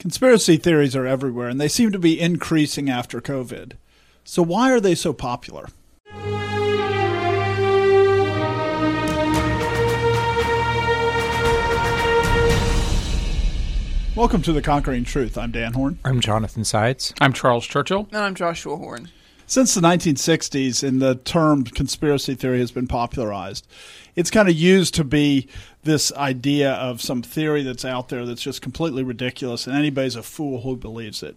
Conspiracy theories are everywhere, and they seem to be increasing after COVID. So, why are they so popular? Welcome to The Conquering Truth. I'm Dan Horn. I'm Jonathan Sides. I'm Charles Churchill. And I'm Joshua Horn. Since the 1960s, and the term conspiracy theory has been popularized, it's kind of used to be this idea of some theory that's out there that's just completely ridiculous, and anybody's a fool who believes it.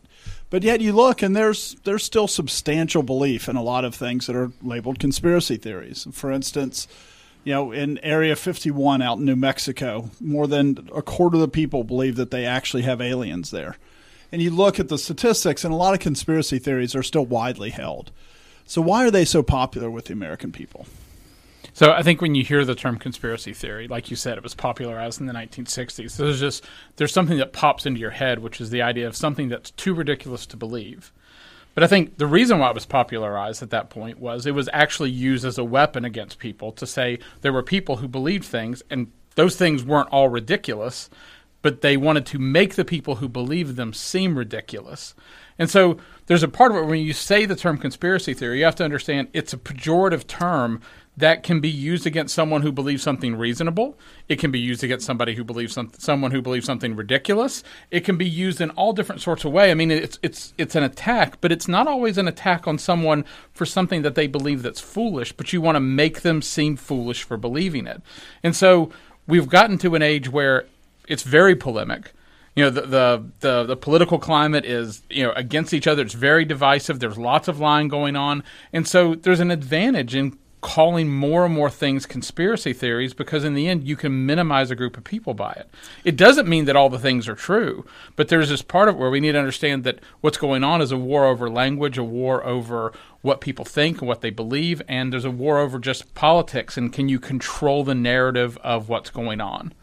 But yet you look, and there's there's still substantial belief in a lot of things that are labeled conspiracy theories. For instance, you know, in Area 51 out in New Mexico, more than a quarter of the people believe that they actually have aliens there and you look at the statistics, and a lot of conspiracy theories are still widely held. So, why are they so popular with the American people? So, I think when you hear the term conspiracy theory, like you said, it was popularized in the 1960s. There's just there's something that pops into your head, which is the idea of something that's too ridiculous to believe. But I think the reason why it was popularized at that point was it was actually used as a weapon against people to say there were people who believed things, and those things weren't all ridiculous but they wanted to make the people who believed them seem ridiculous. And so there's a part of it when you say the term conspiracy theory, you have to understand it's a pejorative term that can be used against someone who believes something reasonable. It can be used against somebody who believes some, someone who believes something ridiculous. It can be used in all different sorts of ways. I mean, it's it's it's an attack, but it's not always an attack on someone for something that they believe that's foolish. But you want to make them seem foolish for believing it. And so we've gotten to an age where it's very polemic. You know, the, the, the the political climate is you know against each other. It's very divisive. There's lots of lying going on, and so there's an advantage in calling more and more things conspiracy theories because in the end you can minimize a group of people by it. It doesn't mean that all the things are true, but there's this part of it where we need to understand that what's going on is a war over language, a war over what people think and what they believe, and there's a war over just politics and can you control the narrative of what's going on.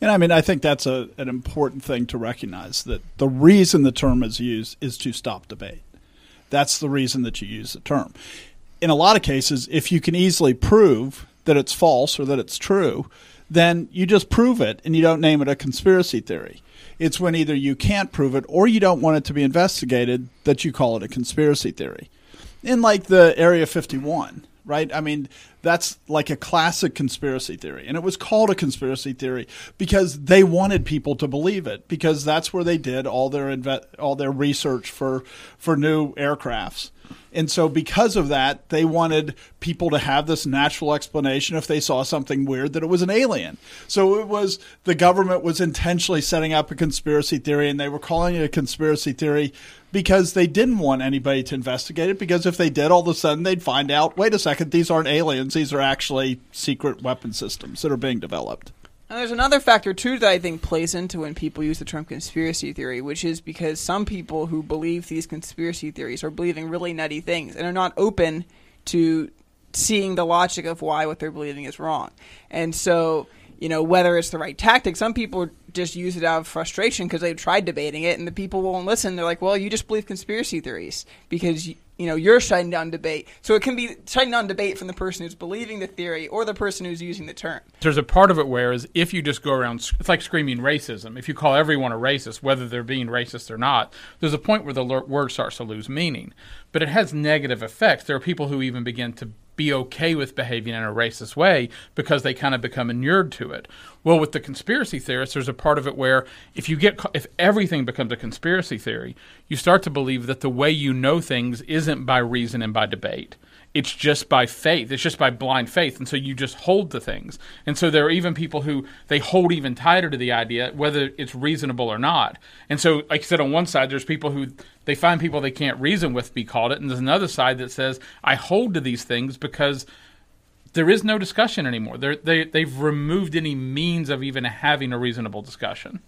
And I mean, I think that's a, an important thing to recognize that the reason the term is used is to stop debate. That's the reason that you use the term. In a lot of cases, if you can easily prove that it's false or that it's true, then you just prove it and you don't name it a conspiracy theory. It's when either you can't prove it or you don't want it to be investigated that you call it a conspiracy theory. In like the Area 51, right? I mean, that's like a classic conspiracy theory. And it was called a conspiracy theory because they wanted people to believe it because that's where they did all their inve- all their research for for new aircrafts. And so, because of that, they wanted people to have this natural explanation if they saw something weird that it was an alien. So, it was the government was intentionally setting up a conspiracy theory and they were calling it a conspiracy theory because they didn't want anybody to investigate it. Because if they did, all of a sudden they'd find out wait a second, these aren't aliens, these are actually secret weapon systems that are being developed. And there's another factor too that I think plays into when people use the term conspiracy theory, which is because some people who believe these conspiracy theories are believing really nutty things and are not open to seeing the logic of why what they're believing is wrong. And so, you know, whether it's the right tactic, some people just use it out of frustration because they've tried debating it and the people won't listen. They're like, well, you just believe conspiracy theories because you know you're shutting down debate. So it can be shutting down debate from the person who's believing the theory or the person who's using the term. There's a part of it where is if you just go around, it's like screaming racism. If you call everyone a racist, whether they're being racist or not, there's a point where the word starts to lose meaning. But it has negative effects. There are people who even begin to be okay with behaving in a racist way because they kind of become inured to it. Well, with the conspiracy theorists, there's a part of it where if you get if everything becomes a conspiracy theory, you start to believe that the way you know things isn't by reason and by debate it's just by faith. It's just by blind faith. And so you just hold to things. And so there are even people who they hold even tighter to the idea, whether it's reasonable or not. And so, like I said, on one side, there's people who they find people they can't reason with be called it. And there's another side that says, I hold to these things because there is no discussion anymore. They're, they, they've removed any means of even having a reasonable discussion.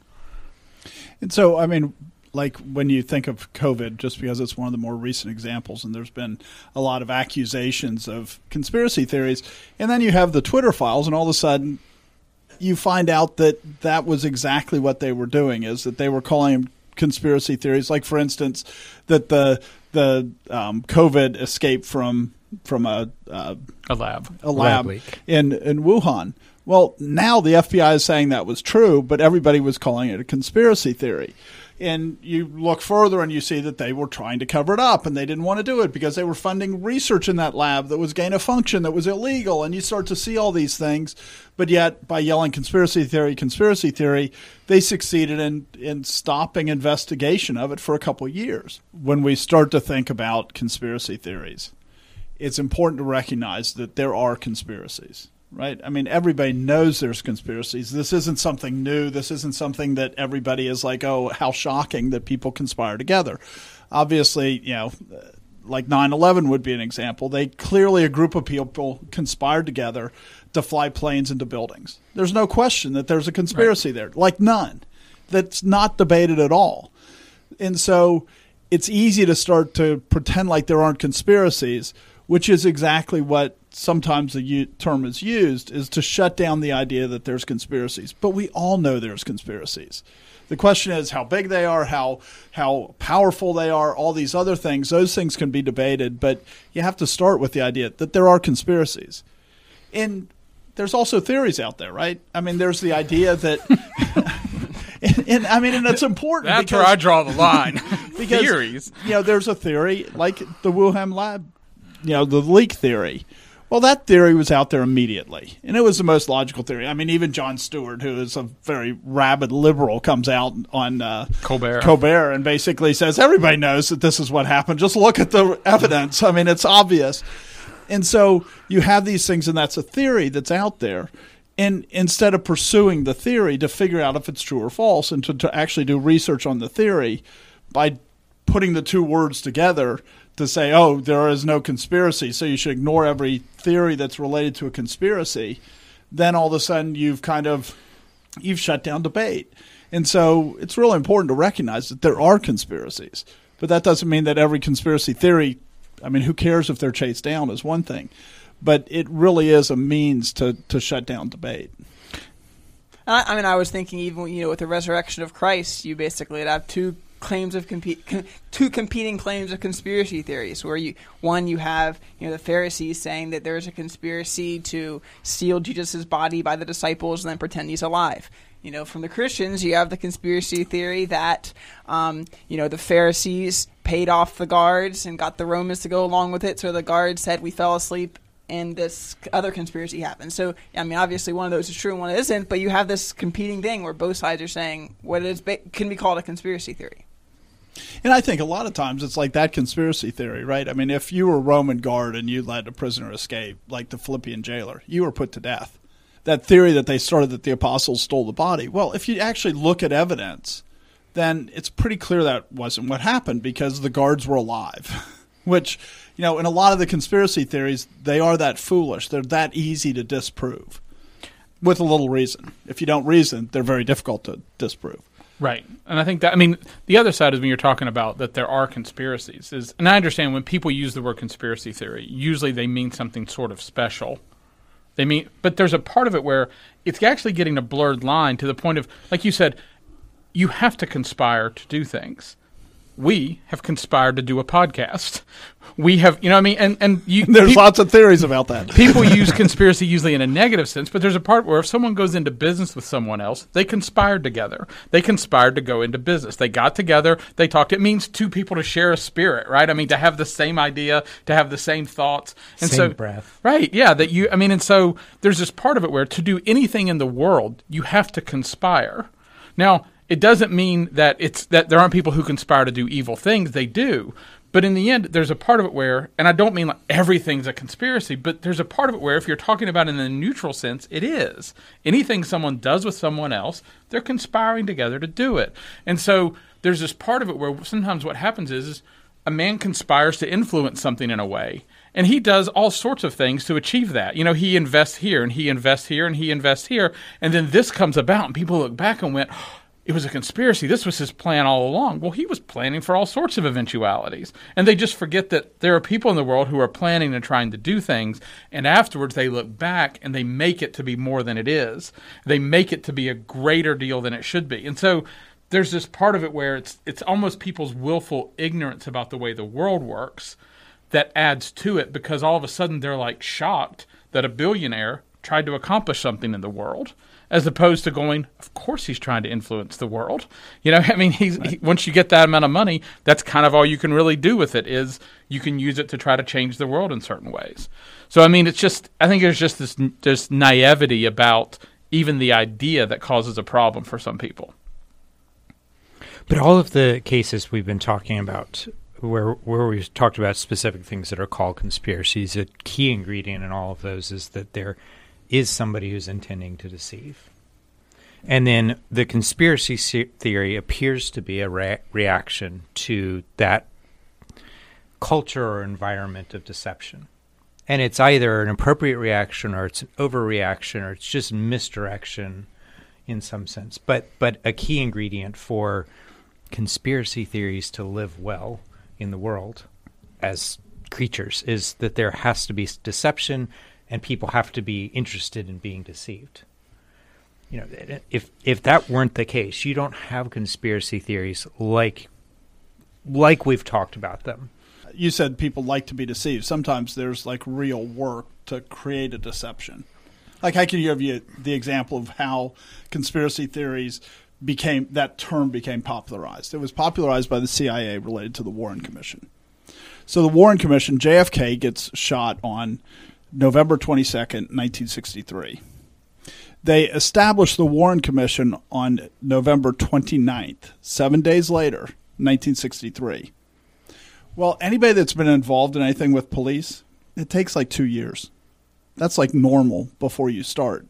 And so, I mean, like when you think of COVID, just because it's one of the more recent examples, and there's been a lot of accusations of conspiracy theories, and then you have the Twitter files, and all of a sudden you find out that that was exactly what they were doing is that they were calling conspiracy theories, like for instance that the the um, COVID escaped from from a uh, a lab. a lab, lab in in Wuhan. Well, now the FBI is saying that was true, but everybody was calling it a conspiracy theory And you look further and you see that they were trying to cover it up and they didn't want to do it because they were funding research in that lab that was gain of function that was illegal. And you start to see all these things. But yet, by yelling conspiracy theory, conspiracy theory, they succeeded in, in stopping investigation of it for a couple years. When we start to think about conspiracy theories, it's important to recognize that there are conspiracies right? I mean, everybody knows there's conspiracies. This isn't something new. This isn't something that everybody is like, oh, how shocking that people conspire together. Obviously, you know, uh, like 9 11 would be an example. They clearly, a group of people conspired together to fly planes into buildings. There's no question that there's a conspiracy right. there, like none. That's not debated at all. And so it's easy to start to pretend like there aren't conspiracies, which is exactly what sometimes the u- term is used is to shut down the idea that there's conspiracies. But we all know there's conspiracies. The question is how big they are, how how powerful they are, all these other things. Those things can be debated, but you have to start with the idea that there are conspiracies. And there's also theories out there, right? I mean, there's the idea that and, and, I mean, and it's important. That's because, where I draw the line. because, Theories. You know, there's a theory like the Wuhan lab, you know, the leak theory, well, that theory was out there immediately, and it was the most logical theory. I mean, even Jon Stewart, who is a very rabid liberal, comes out on uh, Colbert. Colbert and basically says everybody knows that this is what happened. Just look at the evidence. I mean, it's obvious. And so you have these things, and that's a theory that's out there. And instead of pursuing the theory to figure out if it's true or false, and to, to actually do research on the theory, by putting the two words together, to say, oh, there is no conspiracy, so you should ignore every theory that's related to a conspiracy, then all of a sudden you've kind of you've shut down debate. And so it's really important to recognize that there are conspiracies. But that doesn't mean that every conspiracy theory, I mean, who cares if they're chased down is one thing. But it really is a means to, to shut down debate. I mean, I was thinking even you know with the resurrection of Christ, you basically have two claims of compete com- two competing claims of conspiracy theories where you one you have you know the Pharisees saying that there's a conspiracy to steal Jesus' body by the disciples and then pretend he's alive you know from the Christians you have the conspiracy theory that um, you know the Pharisees paid off the guards and got the Romans to go along with it so the guards said we fell asleep and this other conspiracy happened. So, I mean, obviously one of those is true and one isn't, but you have this competing thing where both sides are saying what is ba- can be called a conspiracy theory. And I think a lot of times it's like that conspiracy theory, right? I mean, if you were Roman guard and you let a prisoner escape, like the Philippian jailer, you were put to death. That theory that they started that the apostles stole the body. Well, if you actually look at evidence, then it's pretty clear that wasn't what happened because the guards were alive. Which, you know, in a lot of the conspiracy theories, they are that foolish. They're that easy to disprove with a little reason. If you don't reason, they're very difficult to disprove. Right. And I think that, I mean, the other side is when you're talking about that there are conspiracies, is, and I understand when people use the word conspiracy theory, usually they mean something sort of special. They mean, but there's a part of it where it's actually getting a blurred line to the point of, like you said, you have to conspire to do things we have conspired to do a podcast. We have, you know, what I mean, and and you, there's lots of theories about that. people use conspiracy usually in a negative sense, but there's a part where if someone goes into business with someone else, they conspired together. They conspired to go into business. They got together. They talked. It means two people to share a spirit, right? I mean, to have the same idea, to have the same thoughts, and same so breath, right? Yeah, that you. I mean, and so there's this part of it where to do anything in the world, you have to conspire. Now it doesn't mean that it's that there aren't people who conspire to do evil things. They do. But in the end, there's a part of it where, and I don't mean like everything's a conspiracy, but there's a part of it where, if you're talking about in a neutral sense, it is. Anything someone does with someone else, they're conspiring together to do it. And so there's this part of it where sometimes what happens is, is a man conspires to influence something in a way. And he does all sorts of things to achieve that. You know, he invests here and he invests here and he invests here. And then this comes about, and people look back and went, it was a conspiracy. This was his plan all along. Well, he was planning for all sorts of eventualities. And they just forget that there are people in the world who are planning and trying to do things, and afterwards they look back and they make it to be more than it is. They make it to be a greater deal than it should be. And so there's this part of it where it's it's almost people's willful ignorance about the way the world works that adds to it because all of a sudden they're like shocked that a billionaire tried to accomplish something in the world as opposed to going, of course he's trying to influence the world. You know, I mean, he's right. he, once you get that amount of money, that's kind of all you can really do with it is you can use it to try to change the world in certain ways. So I mean, it's just I think there's just this this naivety about even the idea that causes a problem for some people. But all of the cases we've been talking about where where we've talked about specific things that are called conspiracies, a key ingredient in all of those is that there is somebody who's intending to deceive. And then the conspiracy theory appears to be a re- reaction to that culture or environment of deception. And it's either an appropriate reaction or it's an overreaction or it's just misdirection in some sense. But but a key ingredient for conspiracy theories to live well in the world as creatures is that there has to be deception and people have to be interested in being deceived. You know, if if that weren't the case, you don't have conspiracy theories like like we've talked about them. You said people like to be deceived. Sometimes there's like real work to create a deception. Like I can give you the example of how conspiracy theories became that term became popularized. It was popularized by the CIA related to the Warren Commission. So the Warren Commission, JFK gets shot on November 22nd, 1963. They established the Warren Commission on November 29th, seven days later, 1963. Well, anybody that's been involved in anything with police, it takes like two years. That's like normal before you start.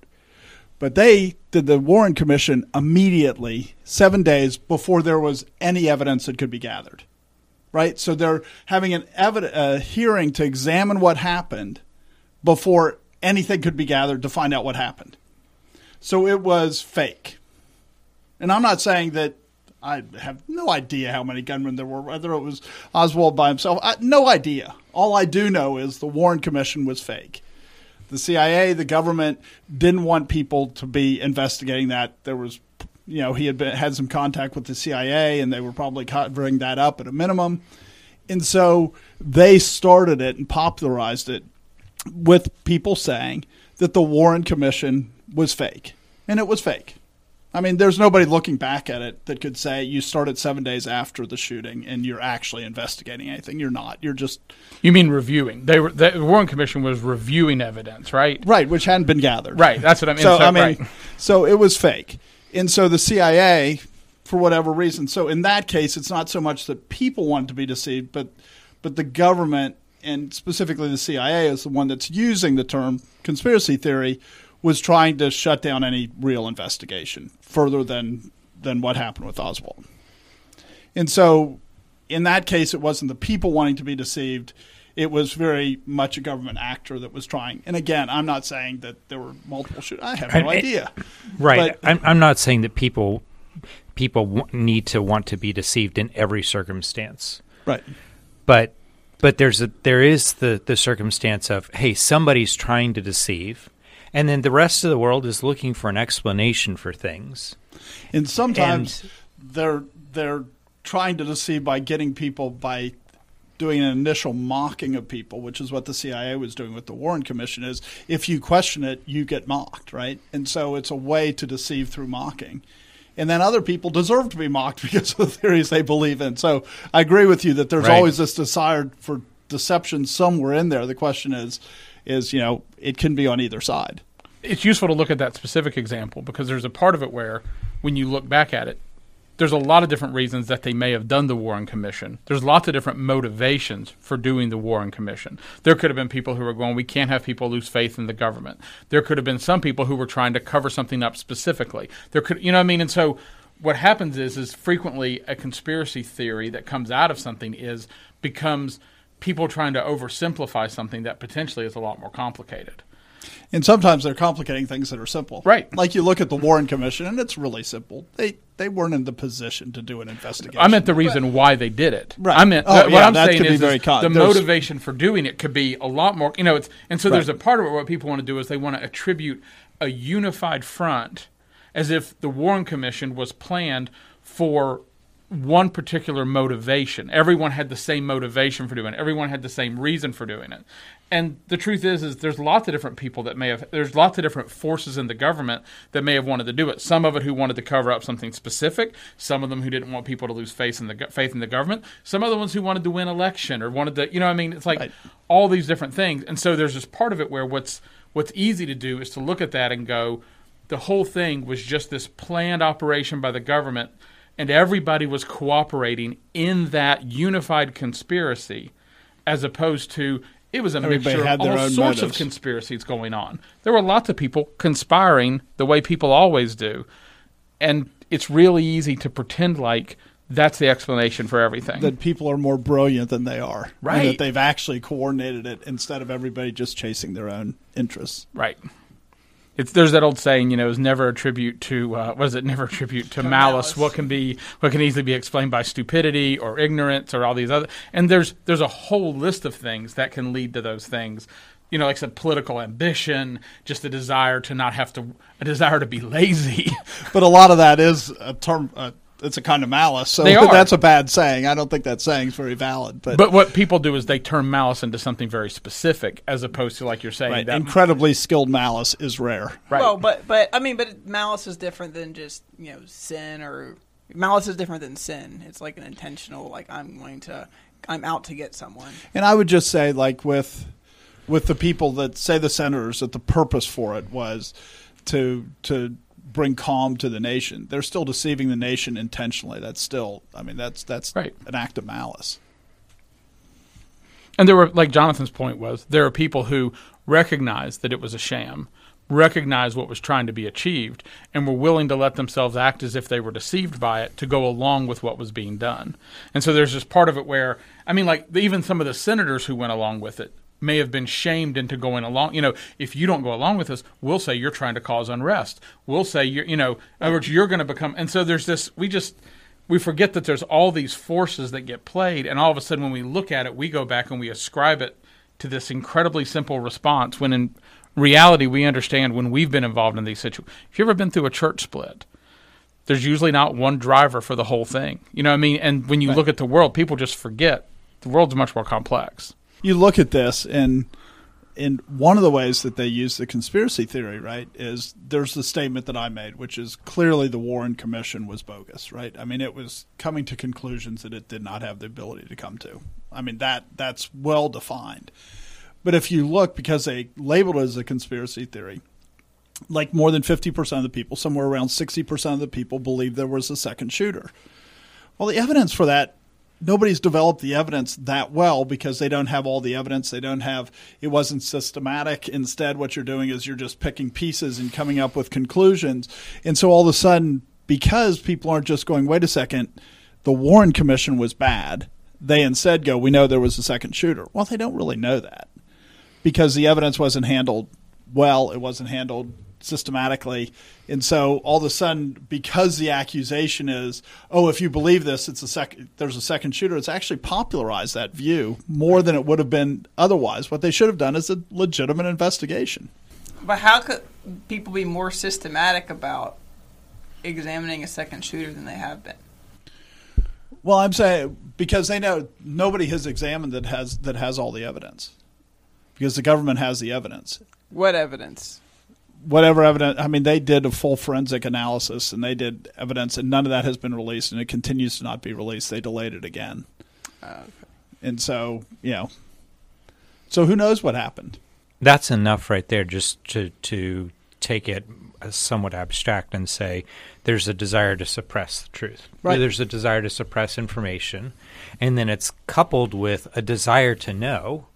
But they did the Warren Commission immediately, seven days before there was any evidence that could be gathered. Right? So they're having an evid- a hearing to examine what happened before anything could be gathered to find out what happened. So it was fake. And I'm not saying that I have no idea how many gunmen there were, whether it was Oswald by himself. I, no idea. All I do know is the Warren Commission was fake. The CIA, the government didn't want people to be investigating that. There was, you know, he had been, had some contact with the CIA, and they were probably covering that up at a minimum. And so they started it and popularized it with people saying that the Warren Commission was fake, and it was fake. I mean, there's nobody looking back at it that could say you started seven days after the shooting and you're actually investigating anything. You're not. You're just. You mean reviewing? They were the Warren Commission was reviewing evidence, right? Right, which hadn't been gathered. Right. That's what I mean. So, so I mean, right. so it was fake, and so the CIA, for whatever reason, so in that case, it's not so much that people want to be deceived, but but the government and specifically the CIA is the one that's using the term conspiracy theory, was trying to shut down any real investigation further than than what happened with Oswald. And so, in that case, it wasn't the people wanting to be deceived. It was very much a government actor that was trying. And again, I'm not saying that there were multiple shooters. I have no idea. Right. But, I'm, I'm not saying that people people w- need to want to be deceived in every circumstance. Right. But but there's a there is the the circumstance of hey somebody's trying to deceive and then the rest of the world is looking for an explanation for things and sometimes and, they're they're trying to deceive by getting people by doing an initial mocking of people, which is what the CIA was doing with the Warren Commission. Is if you question it, you get mocked, right? And so it's a way to deceive through mocking and then other people deserve to be mocked because of the theories they believe in. So I agree with you that there's right. always this desire for deception somewhere in there. The question is, is you know, it can be on either side. It's useful to look at that specific example because there's a part of it where, when you look back at it, there's a lot of different reasons that they may have done the Warren Commission. There's lots of different motivations for doing the Warren Commission. There could have been people who were going, we can't have people lose faith in the government. There could have been some people who were trying to cover something up specifically. There could, you know what I mean? And so what happens is, is frequently a conspiracy theory that comes out of something is becomes people trying to oversimplify something that potentially is a lot more complicated. And sometimes they're complicating things that are simple. Right. Like you look at the Warren Commission, and it's really simple. They they weren't in the position to do an investigation. I meant the reason but, why they did it. Right. I meant oh, what yeah, I'm saying is, very is con- the motivation for doing it could be a lot more. You know, it's and so right. there's a part of it. What people want to do is they want to attribute a unified front, as if the Warren Commission was planned for one particular motivation. Everyone had the same motivation for doing it. Everyone had the same reason for doing it. And the truth is, is there's lots of different people that may have. There's lots of different forces in the government that may have wanted to do it. Some of it who wanted to cover up something specific. Some of them who didn't want people to lose faith in the faith in the government. Some other ones who wanted to win election or wanted to. You know, what I mean, it's like Right. all these different things. And so there's this part of it where what's what's easy to do is to look at that and go, the whole thing was just this planned operation by the government, and everybody was cooperating in that unified conspiracy, as opposed to it was a Everybody mixture of all own sorts motives. of conspiracies going on. There were lots of people conspiring the way people always do, and it's really easy to pretend like that's the explanation for everything. that people are more brilliant than they are, and Right. that they've actually coordinated it instead of everybody just chasing their own interests. Right. It's there's that old saying, you know, is never attribute to uh, what is it? Never a attribute to, malice. malice. What can be what can easily be explained by stupidity or ignorance or all these other. And there's there's a whole list of things that can lead to those things. You know, like I said, political ambition, just a desire to not have to, a desire to be lazy. But a lot of that is a term. Uh, it's a kind of malice. So They are. that's a bad saying. I don't think that saying's very valid. But, but what people do is they turn malice into something very specific, as opposed to like you're saying right, that. incredibly skilled malice is rare. right. Well, but but I mean, but malice is different than just you know sin or malice is different than sin. It's like an intentional, like I'm going to, I'm out to get someone. And I would just say, like with with the people that say the senators, that the purpose for it was to to bring calm to the nation. They're still deceiving the nation intentionally. That's still, I mean, that's that's Right. an act of malice. And there were, like Jonathan's point was, there are people who recognized that it was a sham, recognized what was trying to be achieved, and were willing to let themselves act as if they were deceived by it to go along with what was being done. And so there's this part of it where, I mean, like even some of the senators who went along with it may have been shamed into going along. You know, if you don't go along with us, we'll say you're trying to cause unrest. We'll say you're, you know, in other words, you're going to become. And so there's this. We just we forget that there's all these forces that get played, and all of a sudden, when we look at it, we go back and we ascribe it to this incredibly simple response. When in reality, we understand when we've been involved in these situations. If you've ever been through a church split, there's usually not one driver for the whole thing. You know what I mean? And when you Right. look at the world, people just forget the world's much more complex. You look at this and in one of the ways that they use the conspiracy theory, right, is there's the statement that I made, which is clearly the Warren Commission was bogus, right? I mean, it was coming to conclusions that it did not have the ability to come to. I mean, that that's well defined. But if you look, because they labeled it as a conspiracy theory, like more than 50% of the people, somewhere around 60% of the people believe there was a second shooter. Well, the evidence for that, nobody's developed the evidence that well because they don't have all the evidence. They don't have, it wasn't systematic. Instead, what you're doing is you're just picking pieces and coming up with conclusions. And so all of a sudden, because people aren't just going, wait a second, the Warren Commission was bad, they instead go, we know there was a second shooter. Well, they don't really know that because the evidence wasn't handled well, it wasn't handled systematically. And so all of a sudden, because the accusation is, oh, if you believe this, it's a sec- there's a second shooter, it's actually popularized that view more than it would have been otherwise. What they should have done is a legitimate investigation. But how could people be more systematic about examining a second shooter than they have been? Well, I'm saying because they know nobody has examined that has that has all the evidence. Because the government has the evidence. What evidence? Whatever evidence. I mean, they did a full forensic analysis and they did evidence, and none of that has been released, and it continues to not be released. They delayed it again, Uh, and so you know, so who knows what happened? That's enough right there just to to take it somewhat abstract and say there's a desire to suppress the truth. Right. There's a desire to suppress information and then it's coupled with a desire to know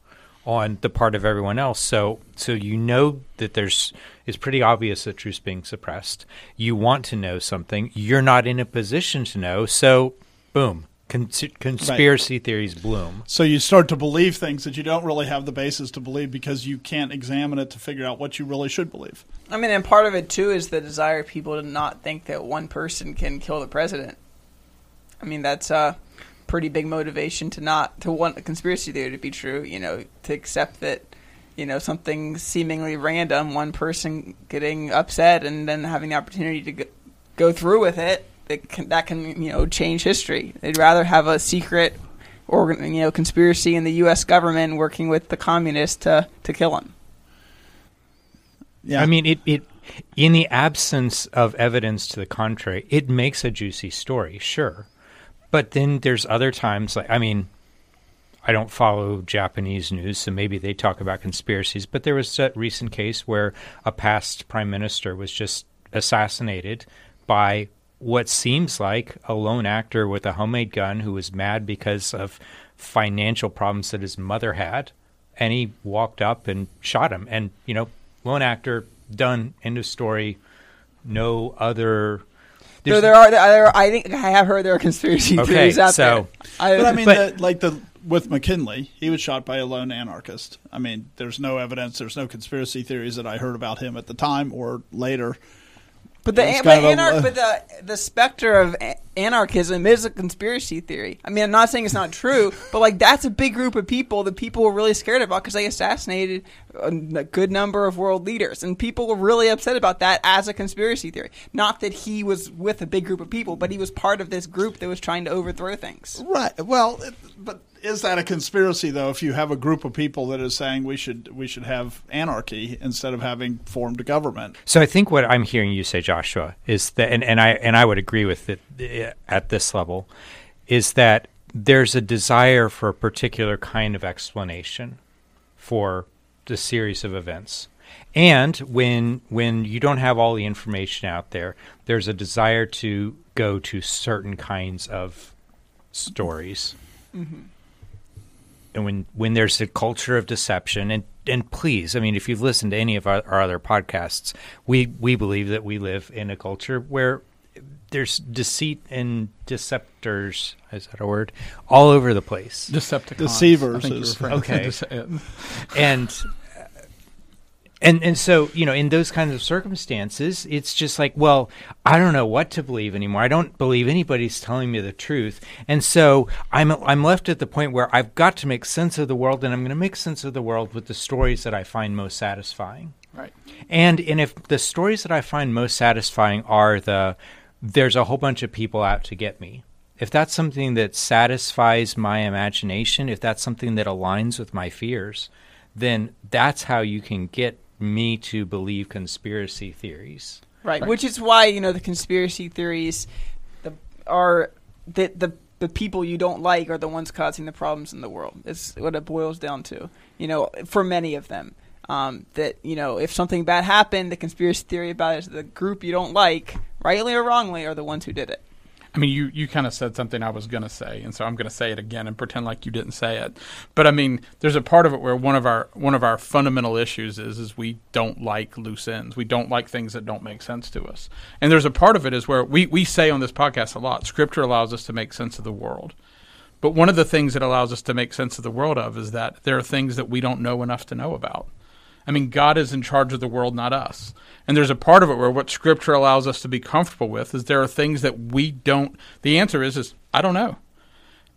on the part of everyone else. So so you know that there's it's pretty obvious that truth's being suppressed. You want to know something. You're not in a position to know. So boom. Cons- conspiracy theories bloom. So you start to believe things that you don't really have the basis to believe because you can't examine it to figure out what you really should believe. I mean, and part of it too is the desire of people to not think that one person can kill the president. I mean, that's a pretty big motivation to not to want a conspiracy theory to be true. You know, to accept that you know something seemingly random, one person getting upset and then having the opportunity to go, go through with it, that can, that can you know change history. They'd rather have a secret organ, you know, conspiracy in the U.S. government working with the communists to to kill him. Yeah, I mean, it, it in the absence of evidence to the contrary, it makes a juicy story, sure. But then there's other times, like I mean, I don't follow Japanese news, so maybe they talk about conspiracies. But there was a recent case where a past prime minister was just assassinated by what seems like a lone actor with a homemade gun who was mad because of financial problems that his mother had, and he walked up and shot him. And you know, lone actor done. End of story. No other. So there are, there are, I think I have heard there are conspiracy Okay, theories out so- there. but I mean, But- the, like the with McKinley, he was shot by a lone anarchist. I mean, there's no evidence, there's no conspiracy theories that I heard about him at the time or later. But the but, of a- anar- but the the specter of anarchism is a conspiracy theory. I mean, I'm not saying it's not true, but like that's a big group of people that people were really scared about because they assassinated a good number of world leaders, and people were really upset about that as a conspiracy theory. Not that he was with a big group of people, but he was part of this group that was trying to overthrow things. Right. Well, it, but is that a conspiracy though? If you have a group of people that is saying we should we should have anarchy instead of having formed a government. So I think what I'm hearing you say, Joshua, is that, and, and I and I would agree with it uh, at this level, is that there's a desire for a particular kind of explanation for the series of events. And when when you don't have all the information out there, there's a desire to go to certain kinds of stories. And when when there's a culture of deception, and and please, I mean, if you've listened to any of our, our other podcasts, we we believe that we live in a culture where there's deceit and deceptors. Is that a word? All over the place. Decepticons. Deceivers I think you is- Okay. to say it. and and and so you know in those kinds of circumstances it's just like well i don't know what to believe anymore i don't believe anybody's telling me the truth and so i'm i'm left at the point where i've got to make sense of the world and i'm going to make sense of the world with the stories that i find most satisfying Right. and and if the stories that I find most satisfying are the there's a whole bunch of people out to get me. If that's something that satisfies my imagination, if that's something that aligns with my fears, then that's how you can get me to believe conspiracy theories. Right. Right. Which is why you know the conspiracy theories, the are that the the people you don't like are the ones causing the problems in the world. It's what it boils down to. You know, for many of them, um, that you know if something bad happened, the conspiracy theory about it is the group you don't like, rightly or wrongly, are the ones who did it. I mean, you, you kind of said something I was going to say, and so I'm going to say it again and pretend like you didn't say it. But I mean, there's a part of it where one of our one of our fundamental issues is is we don't like loose ends. We don't like things that don't make sense to us. And there's a part of it is where we we say on this podcast a lot. Scripture allows us to make sense of the world. But one of the things that allows us to make sense of the world of is that there are things that we don't know enough to know about. I mean, God is in charge of the world, not us. And there's a part of it where what Scripture allows us to be comfortable with is there are things that we don't. The answer is, is I don't know.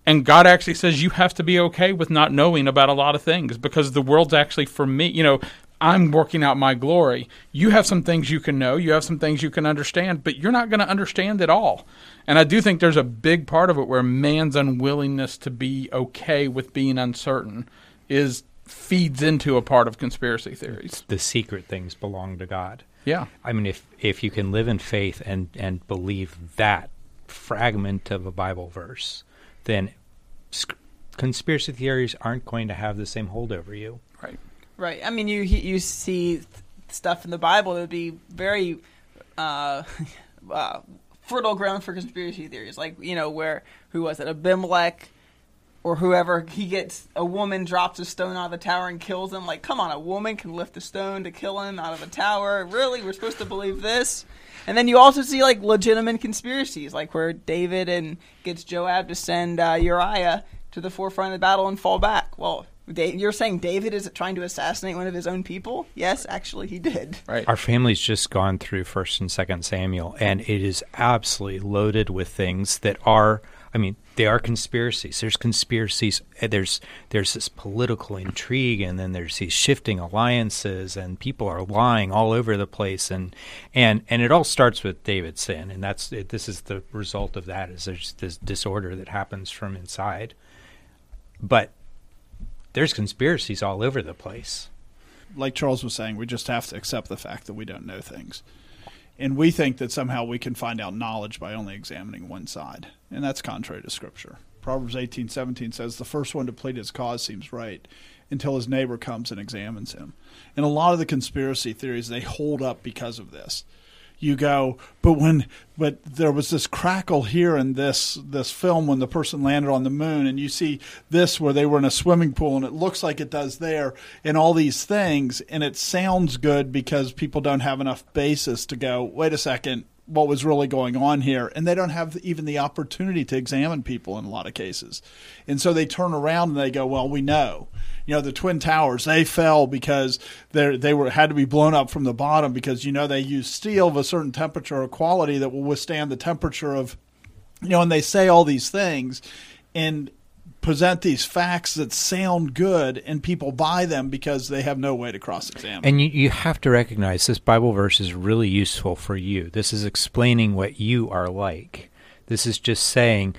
And God actually says you have to be okay with not knowing about a lot of things because the world's actually for me. You know, I'm working out my glory. You have some things you can know, you have some things you can understand, but you're not going to understand it all. And I do think there's a big part of it where man's unwillingness to be okay with being uncertain is feeds into a part of conspiracy theories. The secret things belong to God. Yeah. I mean, if if you can live in faith and and believe that fragment of a Bible verse, then sc- conspiracy theories aren't going to have the same hold over you. Right. Right. I mean, you you see th- stuff in the Bible that would be very uh, uh, fertile ground for conspiracy theories. Like you know, where who was it? Abimelech or whoever he gets a woman drops a stone out of the tower and kills him. Like, come on, a woman can lift a stone to kill him out of a tower. Really, we're supposed to believe this? And then you also see like legitimate conspiracies, like where David and gets Joab to send uh, Uriah to the forefront of the battle and fall back. Well, Da- you're saying David is trying to assassinate one of his own people? Yes, actually, he did. Right. Our family's just gone through First and Second Samuel, and it is absolutely loaded with things that are. I mean, they are conspiracies. There's conspiracies. eh, There's there's this political intrigue, and then there's these shifting alliances, and people are lying all over the place, and and and it all starts with David's sin, and that's it, this is the result of that. Is there's this disorder that happens from inside, but there's conspiracies all over the place. like Charles was saying, we just have to accept the fact that we don't know things. And we think that somehow we can find out knowledge by only examining one side. And that's contrary to Scripture. Proverbs eighteen seventeen says, The first one to plead his cause seems right until his neighbor comes and examines him. And a lot of the conspiracy theories, they hold up because of this. You go, but when, but there was this crackle here in this this film when the person landed on the moon, and you see this where they were in a swimming pool, and it looks like it does there, and all these things, and it sounds good because people don't have enough basis to go, wait a second, what was really going on here, and they don't have even the opportunity to examine people in a lot of cases, and so they turn around and they go, well, we know. You know the twin towers they fell because they they were had to be blown up from the bottom because you know they use steel of a certain temperature or quality that will withstand the temperature of you know and they say all these things. And present these facts that sound good and people buy them because they have no way to cross examine And you, you have to recognize this Bible verse is really useful for you. This is explaining what you are like. This is just saying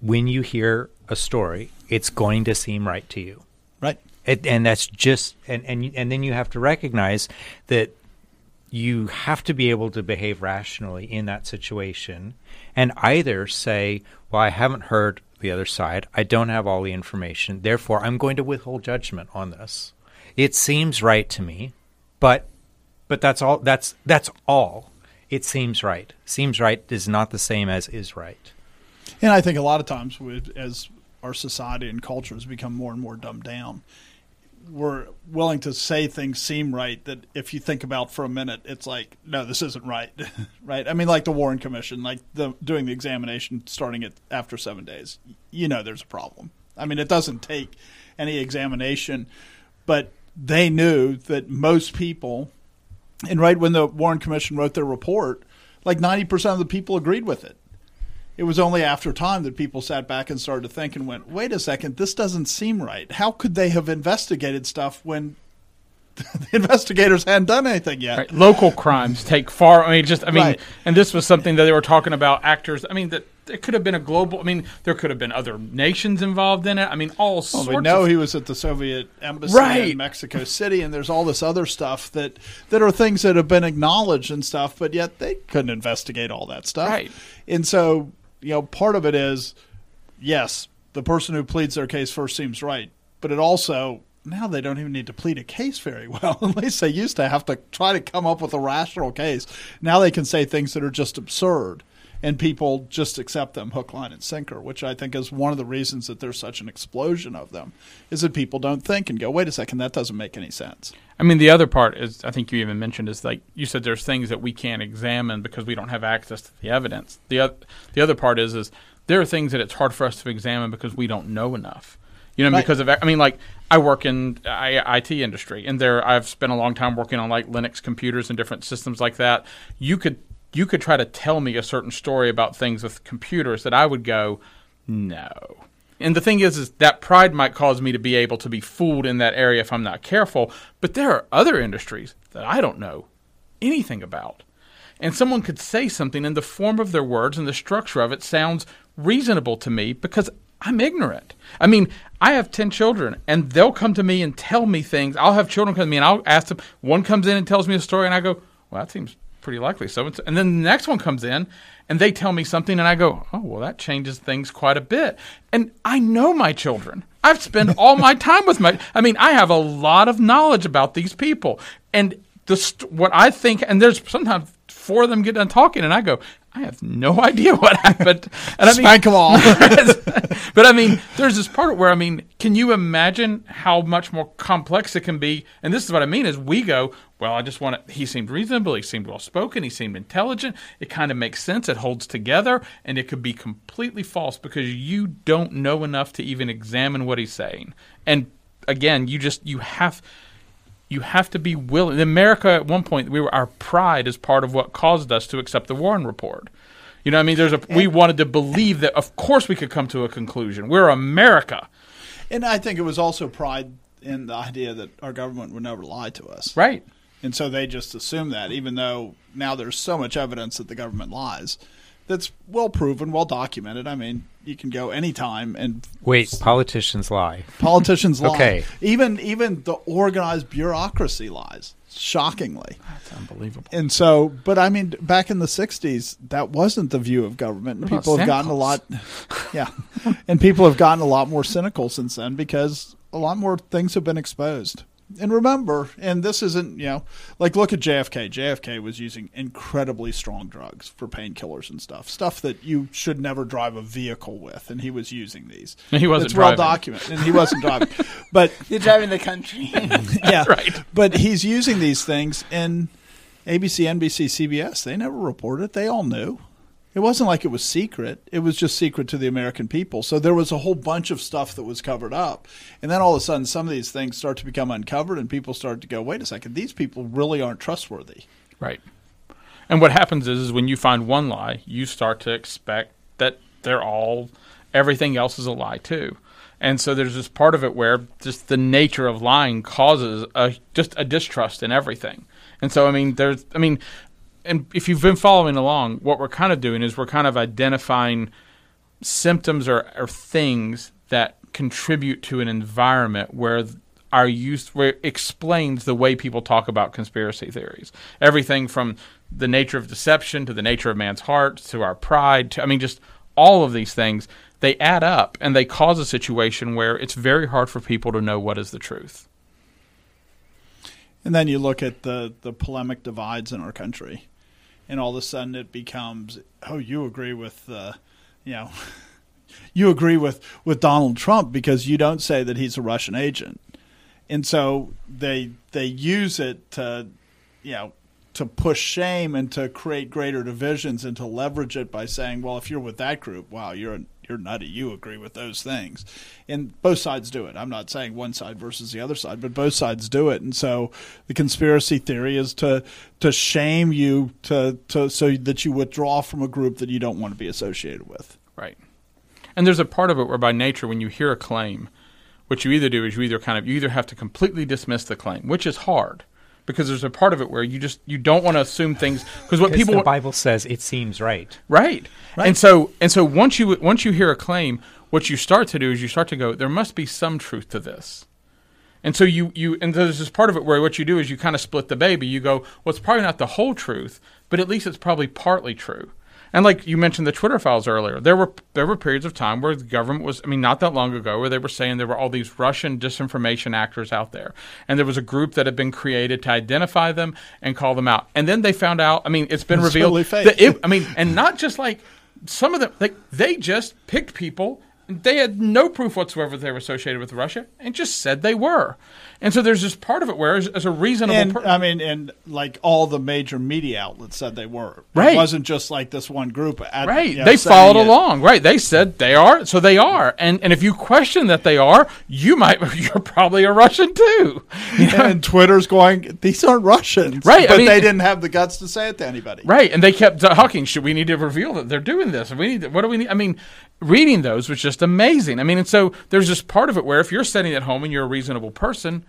when you hear a story, it's going to seem right to you. right It, and that's just and, and and then you have to recognize that you have to be able to behave rationally in that situation and either say, Well, I haven't heard the other side, I don't have all the information, therefore I'm going to withhold judgment on this. It seems right to me, but but that's all that's that's all. It seems right. Seems right is not the same as is right. And I think a lot of times, as our society and culture has become more and more dumbed down, we're willing to say things seem right that if you think about for a minute, it's like, no, this isn't right, right? I mean, like the Warren Commission, like the doing the examination starting it after seven days. You know, there's a problem. I mean, it doesn't take any examination, but they knew that most people, and right when the Warren Commission wrote their report, like 90% of the people agreed with it it was only after time that people sat back and started to think and went, wait a second, this doesn't seem right. How could they have investigated stuff when the investigators hadn't done anything yet? Right. Local crimes take far. I mean, just I mean, Right. and this was something that they were talking about. Actors. I mean, that it could have been a global. I mean, there could have been other nations involved in it. I mean, all Well, sorts. we know of, he was at the Soviet embassy Right. in Mexico City, and there's all this other stuff that that are things that have been acknowledged and stuff, but yet they couldn't investigate all that stuff. Right. And so, you know, part of it is, yes, the person who pleads their case first seems right, but it also now they don't even need to plead a case very well. At least they used to have to try to come up with a rational case. Now they can say things that are just absurd. And people just accept them hook, line, and sinker, which I think is one of the reasons that there's such an explosion of them, is that people don't think and go, wait a second, that doesn't make any sense. I mean, the other part is I think you even mentioned is like you said, there's things that we can't examine because we don't have access to the evidence. the oth- The other part is is there are things that it's hard for us to examine because we don't know enough. You know, Right. because of I mean, like I work in I, IT industry, and there I've spent a long time working on like Linux computers and different systems like that. You could you could try to tell me a certain story about things with computers that I would go, no. And the thing is, is that pride might cause me to be able to be fooled in that area if I'm not careful. But there are other industries that I don't know anything about. And someone could say something in the form of their words and the structure of it sounds reasonable to me because I'm ignorant. I mean, I have 10 children and they'll come to me and tell me things. I'll have children come to me and I'll ask them. One comes in and tells me a story and I go, well, that seems pretty likely. So, and then the next one comes in and they tell me something and I go, oh, well, that changes things quite a bit. And I know my children. I've spent all my time with my, I mean, I have a lot of knowledge about these people. And the st- what I think, and there's sometimes four of them get done talking, and I go, I have no idea what happened. And I mean, Spank them all. but I mean, there's this part where I mean, can you imagine how much more complex it can be? And this is what I mean: is we go, well, I just want to. He seemed reasonable. He seemed well spoken. He seemed intelligent. It kind of makes sense. It holds together, and it could be completely false because you don't know enough to even examine what he's saying. And again, you just you have you have to be willing. In America, at one point, we were our pride is part of what caused us to accept the Warren Report. You know, what I mean, there's a we wanted to believe that of course we could come to a conclusion. We're America, And I think it was also pride in the idea that our government would never lie to us. right? And so they just assume that, even though now there's so much evidence that the government lies. That's well proven, well documented. I mean, you can go anytime and Wait, politicians lie. politicians lie. Okay. Even even the organized bureaucracy lies. Shockingly. That's unbelievable. And so, but I mean, back in the '60s, that wasn't the view of government. And people have gotten a lot, yeah, and people have gotten a lot more cynical since then because a lot more things have been exposed. And remember, and this isn't, you know, like look at JFK. JFK was using incredibly strong drugs for painkillers and stuff, stuff that you should never drive a vehicle with, and he was using these. And he wasn't It's well documented, and he wasn't driving. But You're driving the country. yeah, Right. But he's using these things, and ABC, NBC, CBS, they never reported it. They all knew. It wasn't like it was secret. It was just secret to the American people. So there was a whole bunch of stuff that was covered up. And then all of a sudden, some of these things start to become uncovered, and people start to go, wait a second, these people really aren't trustworthy. Right. And what happens is, is when you find one lie, you start to expect that they're all everything else is a lie too. And so there's this part of it where just the nature of lying causes a just a distrust in everything. And so I mean there's I mean and if you've been following along, what we're kind of doing is we're kind of identifying symptoms or, or things that contribute to an environment where our use where it explains the way people talk about conspiracy theories. Everything from the nature of deception to the nature of man's heart to our pride to I mean just all of these things they add up and they cause a situation where it's very hard for people to know what is the truth. And then you look at the, the polemic divides in our country, and all of a sudden it becomes, oh, you agree with, uh, you know, you agree with, with Donald Trump because you don't say that he's a Russian agent, and so they they use it to, you know, to push shame and to create greater divisions and to leverage it by saying, well, if you're with that group, wow, you're you're nutty. You agree with those things, and both sides do it. I'm not saying one side versus the other side, but both sides do it. And so the conspiracy theory is to to shame you to to so that you withdraw from a group that you don't want to be associated with. Right. And there's a part of it where by nature when you hear a claim, what you either do is you either kind of you either have to completely dismiss the claim, which is hard. Because there's a part of it where you just you don't want to assume things because what people the Bible says it seems right. Right. And so and so once you once you hear a claim, what you start to do is you start to go, there must be some truth to this. And so you you and there's this part of it where what you do is you kind of split the baby. You go, well, it's probably not the whole truth, but at least it's probably partly true. And like you mentioned the Twitter files earlier, there were there were periods of time where the government was I mean not that long ago where they were saying there were all these Russian disinformation actors out there. And there was a group that had been created to identify them and call them out. And then they found out, I mean, it's been It's revealed totally fake. that it, I mean, and not just like some of them like they just picked people they had no proof whatsoever that they were associated with Russia and just said they were. And so there's this part of it where, as, as a reasonable And per- I mean, and like all the major media outlets said they were. Right. It wasn't just like this one group. At, Right. you know, they followed it. along. Right. They said they are, so they are. And and if you question that they are, you might you're probably a Russian too. You know? And Twitter's going, these aren't Russians. Right, I But mean- they didn't have the guts to say it to anybody. Right, and they kept uh, talking. Should we need to reveal that they're doing this? We need. To, what do we need? I mean, reading those was just amazing. I mean, and so there's this part of it where if you're sitting at home and you're a reasonable person,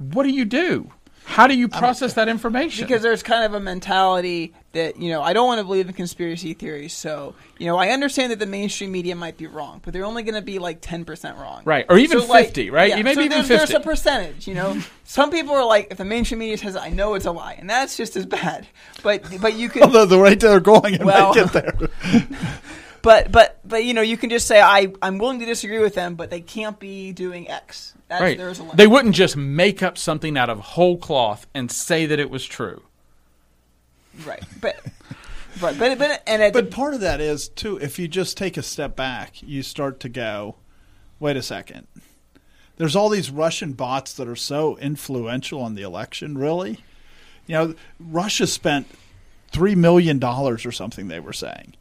what do you do? How do you process that information? because there's kind of a mentality that you know I don't want to believe in conspiracy theories. So you know I understand that the mainstream media might be wrong, but they're only going to be like ten percent wrong, Right, or even So, like, 50, right? Yeah, You maybe so even there's, there's a percentage. You know, some people are like, if the mainstream media says, I know it's a lie, and that's just as bad. But but you can Although the rate they're going, it Well- might get there. but but but you know you can just say I I'm willing to disagree with them, but they can't be doing X. That's, right, There's a limit. they wouldn't just make up something out of whole cloth and say that it was true. right, but right, but but and it, But part of that is too, if you just take a step back, you start to go, wait a second. There's all these Russian bots that are so influential on the election, really. You know, Russia spent three million dollars or something they were saying.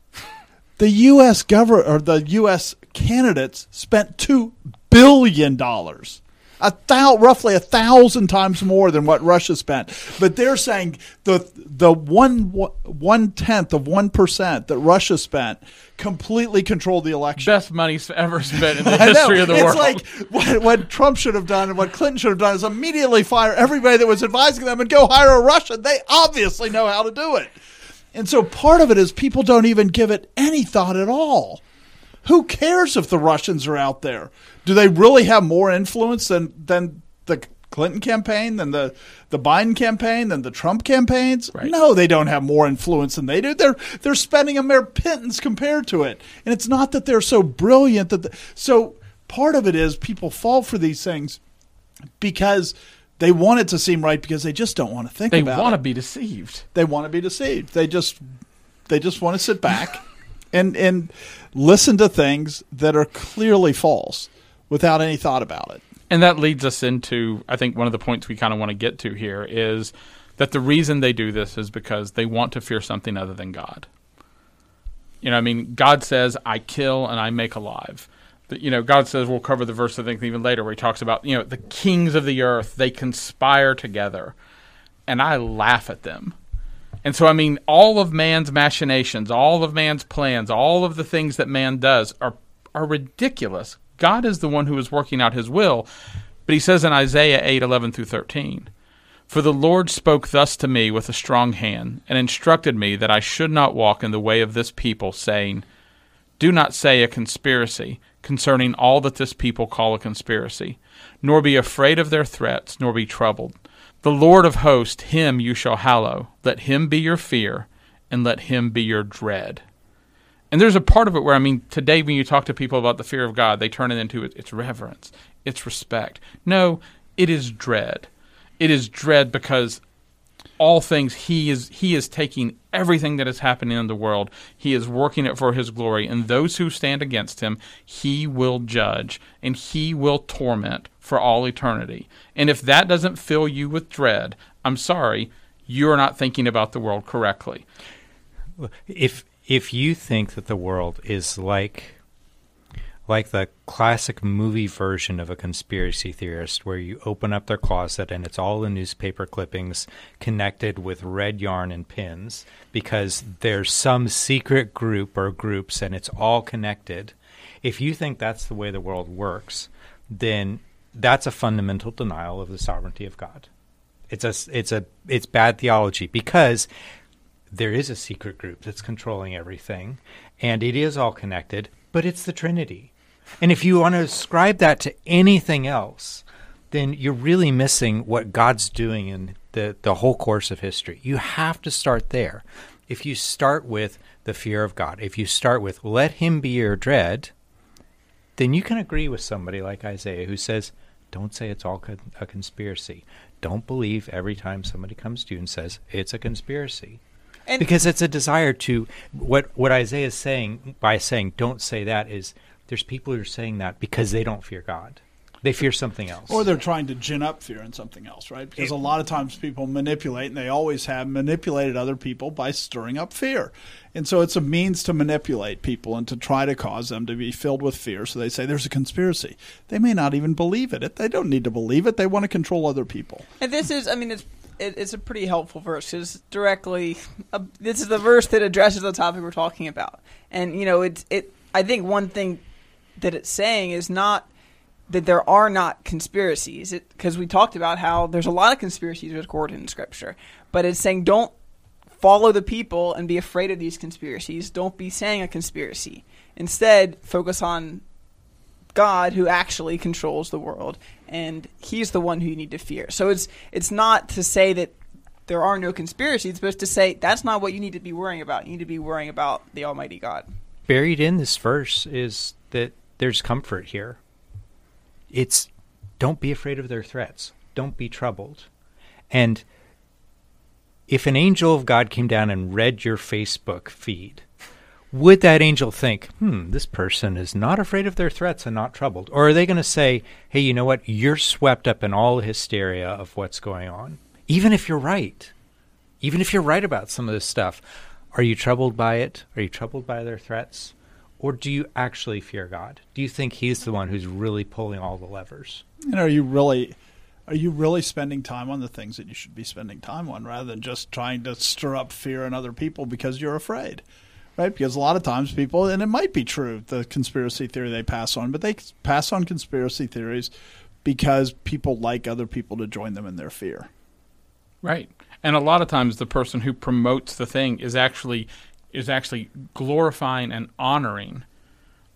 The US government or the US candidates spent two billion dollars. a thou, roughly a thousand times more than what Russia spent. But they're saying the the one one tenth of one percent that Russia spent completely controlled the election. Best money ever spent in the history of the it's world. It's like what, what Trump should have done and what Clinton should have done is immediately fire everybody that was advising them and go hire a Russian. They obviously know how to do it. And so part of it is people don't even give it any thought at all. Who cares if the Russians are out there? Do they really have more influence than than the Clinton campaign, than the the Biden campaign, than the Trump campaigns? Right. No, they don't have more influence than they do. They're they're spending a mere pittance compared to it. And it's not that they're so brilliant that the, so part of it is people fall for these things because they want it to seem right because they just don't want to think they about it. They want to be deceived. they want to be deceived. They just they just want to sit back and and listen to things that are clearly false without any thought about it. And that leads us into, I think, one of the points we kind of want to get to here is that the reason they do this is because they want to fear something other than God. You know, I mean, God says, I kill and I make alive. You know, God says, we'll cover the verse, I think, even later, where he talks about, you know, the kings of the earth, they conspire together. And I laugh at them. And so, I mean, all of man's machinations, all of man's plans, all of the things that man does are, are ridiculous. God is the one who is working out his will. But he says in Isaiah 8 11 through 13, For the Lord spoke thus to me with a strong hand, and instructed me that I should not walk in the way of this people, saying, Do not say a conspiracy concerning all that this people call a conspiracy, nor be afraid of their threats, nor be troubled. The Lord of hosts, him you shall hallow. Let him be your fear, and let him be your dread. And there's a part of it where, I mean, today when you talk to people about the fear of God, they turn it into it's reverence, it's respect. No, it is dread. It is dread because all things he is he is taking everything that is happening in the world. He is working it for his glory. And those who stand against him he will judge and he will torment for all eternity. And if that doesn't fill you with dread i'm sorry you're not thinking about the world correctly. If if you think that the world is like like the classic movie version of a conspiracy theorist where you open up their closet and it's all the newspaper clippings connected with red yarn and pins because there's some secret group or groups and it's all connected. If you think that's the way the world works then that's a fundamental denial of the sovereignty of God. It's a it's a it's bad theology because there is a secret group that's controlling everything and it is all connected but it's the trinity and if you want to ascribe that to anything else then you're really missing what god's doing in the, the whole course of history. You have to start there. If you start with the fear of god if you start with let him be your dread then you can agree with somebody like isaiah who says don't say it's all con- a conspiracy. Don't believe every time somebody comes to you and says it's a conspiracy And because it's a desire to what what Isaiah is saying by saying don't say that is there's people who are saying that because they don't fear God. They fear something else. Or they're trying to gin up fear in something else, right? Because a lot of times people manipulate, and they always have manipulated other people by stirring up fear. And so it's a means to manipulate people and to try to cause them to be filled with fear. So they say there's a conspiracy. They may not even believe it. They don't need to believe it. They want to control other people. And this is, I mean, it's it's a pretty helpful verse because directly, uh, this is the verse that addresses the topic we're talking about. And you know, it's it. I think one thing that it's saying is not that there are not conspiracies, because we talked about how there's a lot of conspiracies recorded in Scripture, but it's saying don't follow the people and be afraid of these conspiracies. Don't be saying a conspiracy. Instead, focus on God who actually controls the world, and He's the one who you need to fear. So it's it's not to say that there are no conspiracies, but it's to say that's not what you need to be worrying about. You need to be worrying about the Almighty God. Buried in this verse is that there's comfort here. It's don't be afraid of their threats. Don't be troubled. And if an angel of God came down and read your Facebook feed, would that angel think, hmm, this person is not afraid of their threats and not troubled? Or are they going to say, hey, you know what? You're swept up in all the hysteria of what's going on. Even if you're right, even if you're right about some of this stuff, are you troubled by it? Are you troubled by their threats? Or do you actually fear God? Do you think He's the one who's really pulling all the levers? And are you really are you really spending time on the things that you should be spending time on rather than just trying to stir up fear in other people because you're afraid? Right? Because a lot of times people and it might be true the conspiracy theory they pass on, but they pass on conspiracy theories because people like other people to join them in their fear. Right. And a lot of times the person who promotes the thing is actually is actually glorifying and honoring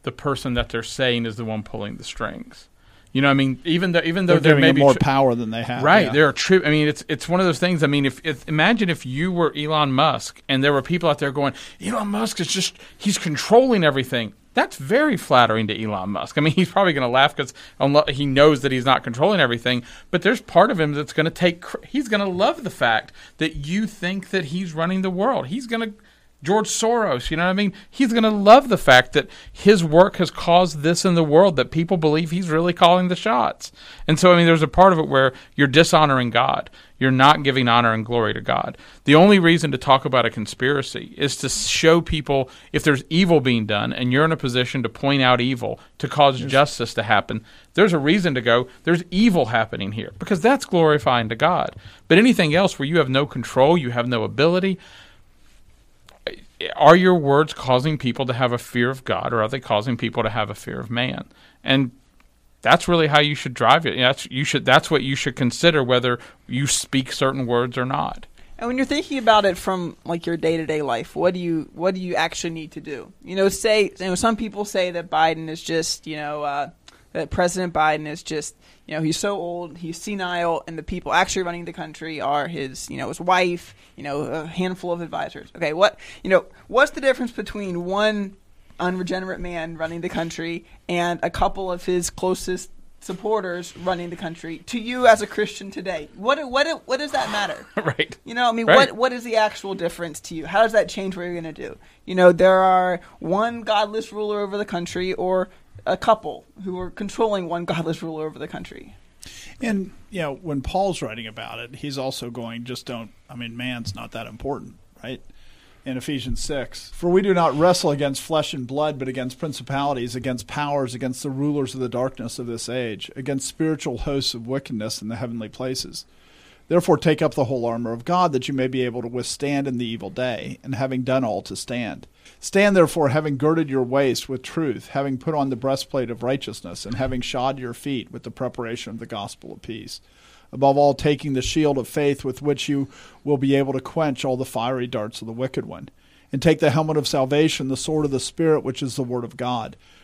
the person that they're saying is the one pulling the strings. You know, I mean, even though even though they're, giving more tri- power than they have. right, yeah. they're tri- I mean, it's it's one of those things. I mean, if, if imagine if you were Elon Musk and there were people out there going, Elon Musk is just he's controlling everything. That's very flattering to Elon Musk. I mean, he's probably going to laugh because he knows that he's not controlling everything. But there's part of him that's going to take. cr- He's going to love the fact that you think that he's running the world. He's going to George Soros, you know what I mean? He's going to love the fact that his work has caused this in the world that people believe he's really calling the shots. And so, I mean, there's a part of it where you're dishonoring God. You're not giving honor and glory to God. The only reason to talk about a conspiracy is to show people if there's evil being done and you're in a position to point out evil to cause justice to happen, there's a reason to go, there's evil happening here because that's glorifying to God. But anything else where you have no control, you have no ability, are your words causing people to have a fear of God, or are they causing people to have a fear of man? And that's really how you should drive it. That's you should. That's what you should consider whether you speak certain words or not. And when you're thinking about it from like your day to day life, what do you what do you actually need to do? You know, say you know some people say that Biden is just you know uh, that President Biden is just you know he's so old, he's senile, and the people actually running the country are his you know his wife, you know a handful of advisors. Okay, what you know what's the difference between one unregenerate man running the country and a couple of his closest supporters running the country to you as a Christian today? What what what does that matter? right. You know, I mean, Right. what what is the actual difference to you? How does that change what you're going to do? You know, there are one godless ruler over the country, or a couple who are controlling one godless ruler over the country. And you know, when Paul's writing about it, he's also going, just don't. I mean, man's not that important, right? In Ephesians six, for we do not wrestle against flesh and blood, but against principalities, against powers, against the rulers of the darkness of this age, against spiritual hosts of wickedness in the heavenly places. Therefore, take up the whole armor of God, that you may be able to withstand in the evil day, and having done all to stand. Stand therefore, having girded your waist with truth, having put on the breastplate of righteousness, and having shod your feet with the preparation of the gospel of peace. Above all, taking the shield of faith with which you will be able to quench all the fiery darts of the wicked one. And take the helmet of salvation, the sword of the Spirit, which is the word of God,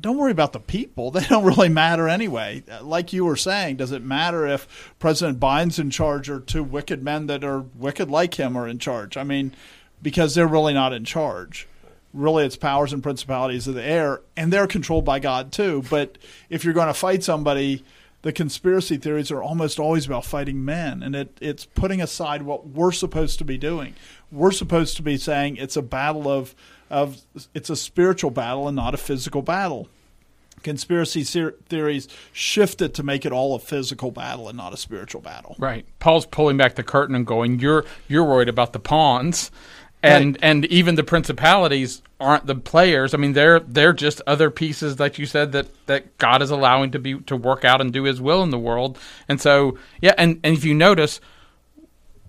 don't worry about the people. They don't really matter anyway. Like you were saying, does it matter if President Biden's in charge or two wicked men that are wicked like him are in charge? I mean, because they're really not in charge. Really, it's powers and principalities of the air, and they're controlled by God too. But if you're going to fight somebody, the conspiracy theories are almost always about fighting men, and it, it's putting aside what we're supposed to be doing. We're supposed to be saying it's a battle of of it's a spiritual battle and not a physical battle. Conspiracy ser- theories shift it to make it all a physical battle and not a spiritual battle. Right. Paul's pulling back the curtain and going, "You're you're worried about the pawns." And Right. and even the principalities aren't the players. I mean, they're they're just other pieces, like you said, that, that God is allowing to be to work out and do His will in the world. And so, yeah, and, and if you notice,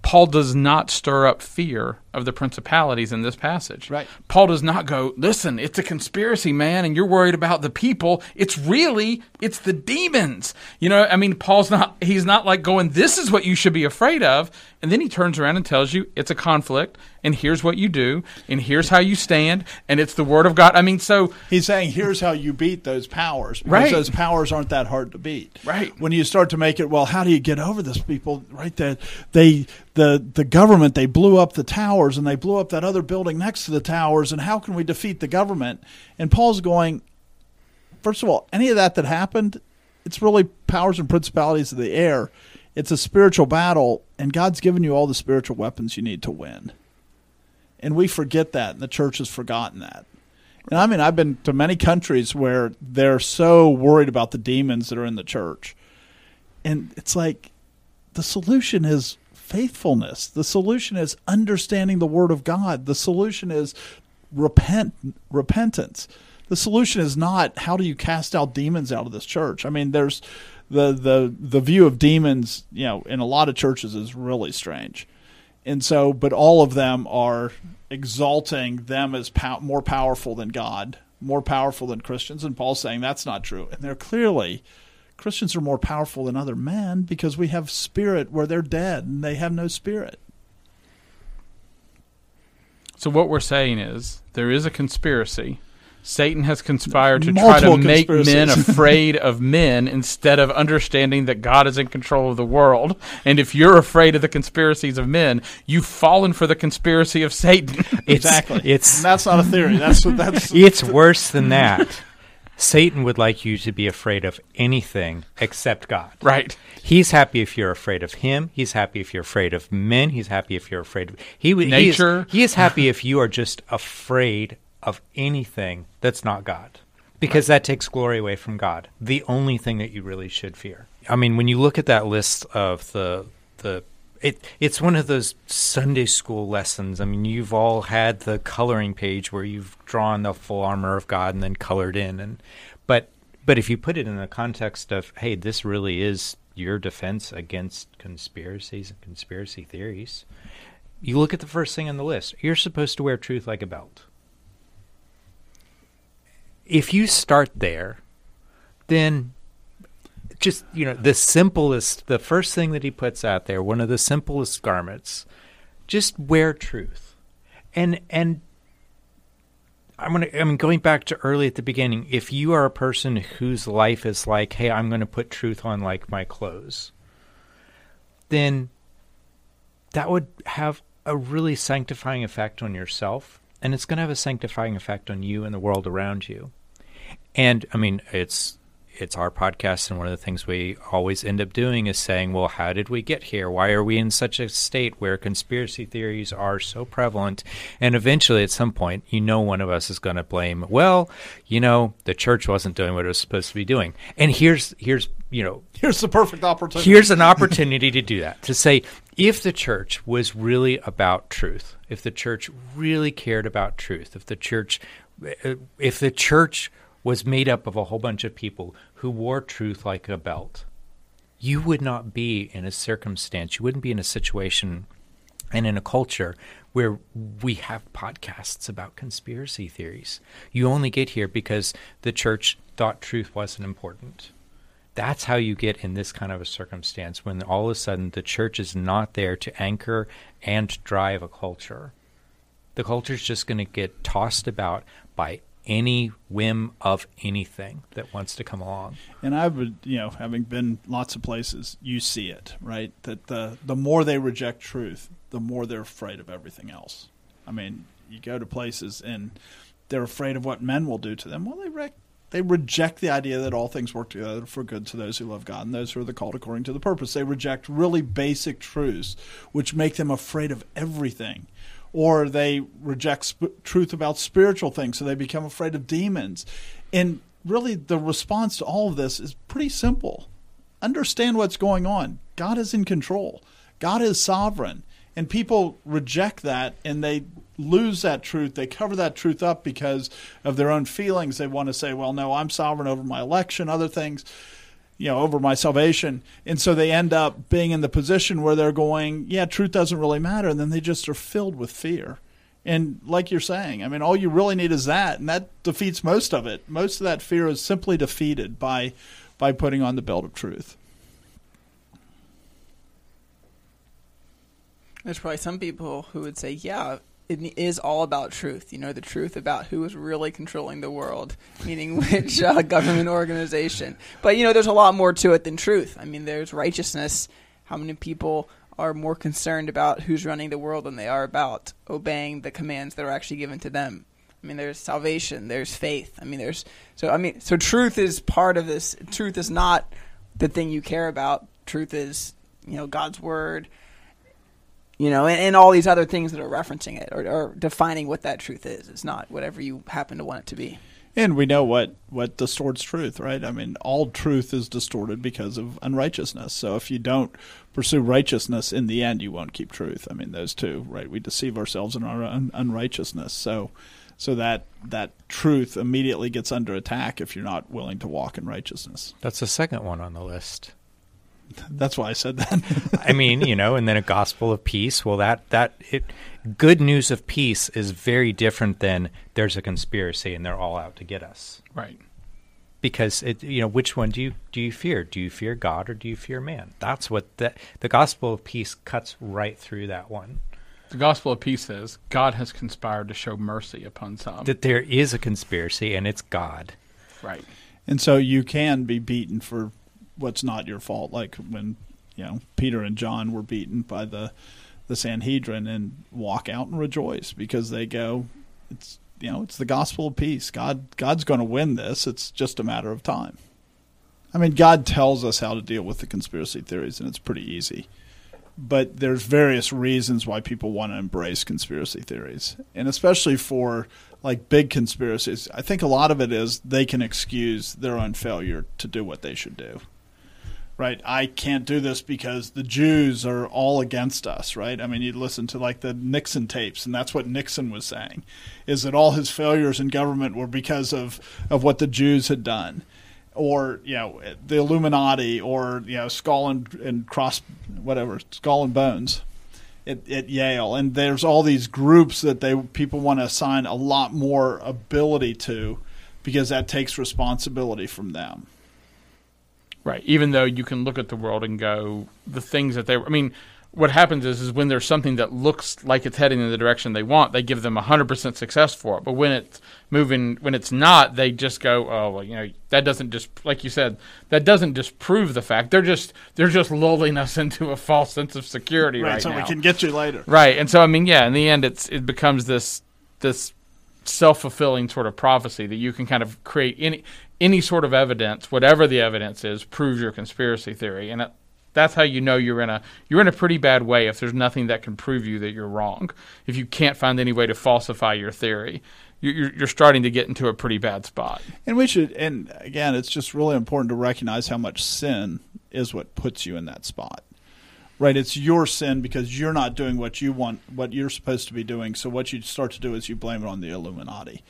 Paul does not stir up fear of the principalities in this passage. Right. Paul does not go, listen, it's a conspiracy, man, and you're worried about the people. It's really, it's the demons. You know, I mean, Paul's not, he's not like going, this is what you should be afraid of. And then he turns around and tells you it's a conflict, and here's what you do, and here's how you stand, and it's the word of God. I mean, so, He's saying, here's how you beat those powers. Because Right. those powers aren't that hard to beat. Right. When you start to make it, well, how do you get over this people? Right. That they, the, the government, they blew up the towers and they blew up that other building next to the towers. And how can we defeat the government? And Paul's going, first of all, any of that that happened, it's really powers and principalities of the air. It's a spiritual battle, and God's given you all the spiritual weapons you need to win. And we forget that, and the church has forgotten that. And I mean, I've been to many countries where they're so worried about the demons that are in the church. And it's like the solution is faithfulness. The solution is understanding the word of God. The solution is repent repentance. The solution is not how do you cast out demons out of this church. I mean, there's the the the view of demons, you know, in a lot of churches is really strange. And so, but all of them are exalting them as pow- more powerful than God, more powerful than Christians. And Paul's saying that's not true. And they're clearly Christians are more powerful than other men because we have spirit where they're dead and they have no spirit. So what we're saying is there is a conspiracy. Satan has conspired to try to make men afraid of men instead of understanding that God is in control of the world. And if you're afraid of the conspiracies of men, you've fallen for the conspiracy of Satan. It's, exactly. It's and that's not a theory. That's what that's it's worse than that. Satan would like you to be afraid of anything except God. right. He's happy if you're afraid of him. He's happy if you're afraid of men. He's happy if you're afraid of he would he is- Nature. He is, happy if you are just afraid of anything that's not God. Because that takes glory away from God. The only thing that you really should fear. I mean, when you look at that list of the the it it's one of those Sunday school lessons. I mean, you've all had the coloring page where you've drawn the full armor of God and then colored in and but but if you put it in the context of hey, this really is your defense against conspiracies and conspiracy theories. You look at the first thing on the list. You're supposed to wear truth like a belt. If you start there, then just you know the simplest the first thing that he puts out there one of the simplest garments just wear truth. And and i'm going to i mean going back to early at the beginning. If you are a person whose life is like hey i'm going to put truth on like my clothes then that would have a really sanctifying effect on yourself and it's going to have a sanctifying effect on you and the world around you. And i mean it's it's our podcast, and one of the things we always end up doing is saying, well, how did we get here? Why are we in such a state where conspiracy theories are so prevalent? And eventually, at some point, you know, one of us is going to blame, well, you know, the church wasn't doing what it was supposed to be doing. And here's, here's, you know, here's the perfect opportunity. Here's an opportunity to do that. To say, if the church was really about truth, if the church really cared about truth, if the church, if the church was made up of a whole bunch of people who wore truth like a belt, you would not be in a circumstance, you wouldn't be in a situation and in a culture where we have podcasts about conspiracy theories. You only get here because the church thought truth wasn't important. That's how you get in this kind of a circumstance when all of a sudden the church is not there to anchor and drive a culture. The culture is just going to get tossed about by any whim of anything that wants to come along. And I would, you know, having been lots of places, you see it, right? That the the more they reject truth, the more they're afraid of everything else. I mean, you go to places and they're afraid of what men will do to them. Well, they rec- they reject the idea that all things work together for good to those who love God and those who are the called according to the purpose. They reject really basic truths, which make them afraid of everything or they reject sp- truth about spiritual things, so they become afraid of demons. And really, the response to all of this is pretty simple understand what's going on. God is in control, God is sovereign. And people reject that and they lose that truth. They cover that truth up because of their own feelings. They want to say, well, no, I'm sovereign over my election, other things you know, over my salvation. And so they end up being in the position where they're going, yeah, truth doesn't really matter. And then they just are filled with fear. And like you're saying, I mean, all you really need is that, and that defeats most of it. Most of that fear is simply defeated by by putting on the belt of truth. There's probably some people who would say, yeah, it is all about truth. You know, the truth about who is really controlling the world, meaning which uh, government organization. But, you know, there's a lot more to it than truth. I mean, there's righteousness. How many people are more concerned about who's running the world than they are about obeying the commands that are actually given to them? I mean, there's salvation, there's faith. I mean, there's so I mean, so truth is part of this. Truth is not the thing you care about. Truth is, you know, God's word You know, and, and all these other things that are referencing it or, or defining what that truth is. It's not whatever you happen to want it to be. And we know what, what distorts truth, right? I mean, all truth is distorted because of unrighteousness. So if you don't pursue righteousness, in the end, you won't keep truth. I mean, those two, right? We deceive ourselves in our un- unrighteousness. So, so that that truth immediately gets under attack if you're not willing to walk in righteousness. That's the second one on the list. That's why I said that. I mean, you know, and then a gospel of peace. Well, that that it good news of peace is very different than there's a conspiracy and they're all out to get us. Right. Because it, you know, which one do you do you fear? Do you fear God or do you fear man? That's what the the gospel of peace cuts right through that one. The gospel of peace says God has conspired to show mercy upon some. That there is a conspiracy and it's God. Right. And so you can be beaten for what's not your fault, like when you know Peter and John were beaten by the the Sanhedrin and walk out and rejoice because they go, it's you know it's the gospel of peace. God God's going to win this. It's just a matter of time. I mean, God tells us how to deal with the conspiracy theories, and it's pretty easy. But there's various reasons why people want to embrace conspiracy theories, and especially for like big conspiracies. I think a lot of it is they can excuse their own failure to do what they should do right? I can't do this because the Jews are all against us, right? I mean, you listen to like the Nixon tapes, and that's what Nixon was saying, is that all his failures in government were because of of what the Jews had done, or you know, the Illuminati, or you know, skull and, and cross, whatever, skull and bones. At, at Yale, and there's all these groups that they people want to assign a lot more ability to, because that takes responsibility from them. Right. Even though you can look at the world and go, the things that they I mean, what happens is, is when there's something that looks like it's heading in the direction they want, they give them 100% success for it. But when it's moving, when it's not, they just go, oh, well, you know, that doesn't just, like you said, that doesn't disprove the fact. They're just, they're just lulling us into a false sense of security right, right so now. we can get you later. Right. And so, I mean, yeah, in the end, it's, it becomes this, this self-fulfilling sort of prophecy that you can kind of create any any sort of evidence, whatever the evidence is, proves your conspiracy theory, and it, that's how you know you're in a you're in a pretty bad way if there's nothing that can prove you that you're wrong. If you can't find any way to falsify your theory, you're, you're starting to get into a pretty bad spot. And we should, and again, it's just really important to recognize how much sin is what puts you in that spot. Right, it's your sin because you're not doing what you want, what you're supposed to be doing. So what you start to do is you blame it on the Illuminati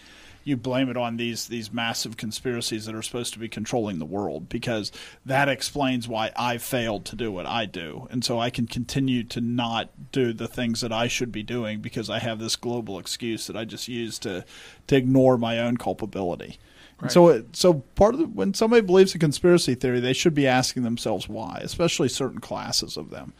you blame it on these these massive conspiracies that are supposed to be controlling the world because that explains why I failed to do what I do, and so I can continue to not do the things that I should be doing because I have this global excuse that I just use to to ignore my own culpability. Right. So, so part of the, when somebody believes a conspiracy theory, they should be asking themselves why, especially certain classes of them.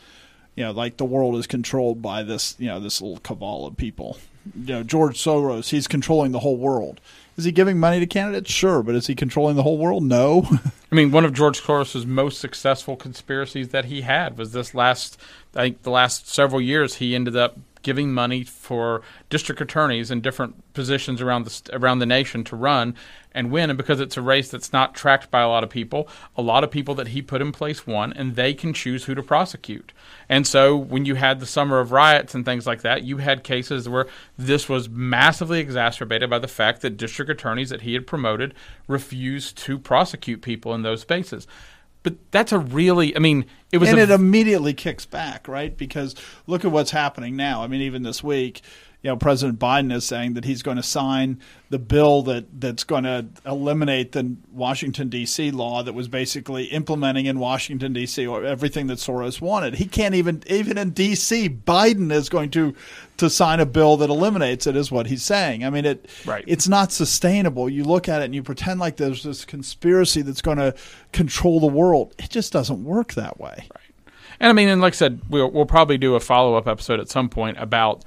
You know, like the world is controlled by this, you know, this little cabal of people you know George Soros, he's controlling the whole world. Is he giving money to candidates? Sure, but is he controlling the whole world? No. I mean, one of George Soros's most successful conspiracies that he had was this last, I think, the last several years. He ended up giving money for district attorneys in different positions around the around the nation to run and win. And because it's a race that's not tracked by a lot of people, a lot of people that he put in place won, and they can choose who to prosecute. And so when you had the summer of riots and things like that, you had cases where this was massively exacerbated by the fact that district attorneys that he had promoted refused to prosecute people in those spaces. But that's a really, I mean, it was, and a, it immediately kicks back, right? Because look at what's happening now. I mean, even this week, you know, President Biden is saying that he's going to sign the bill that that's going to eliminate the Washington D.C. law that was basically implementing in Washington D.C. or everything that Soros wanted. He can't even even in D.C. Biden is going to to sign a bill that eliminates it, is what he's saying. I mean, it right. it's not sustainable. You look at it and you pretend like there's this conspiracy that's going to control the world. It just doesn't work that way. Right. And I mean, and like I said, we'll, we'll probably do a follow up episode at some point about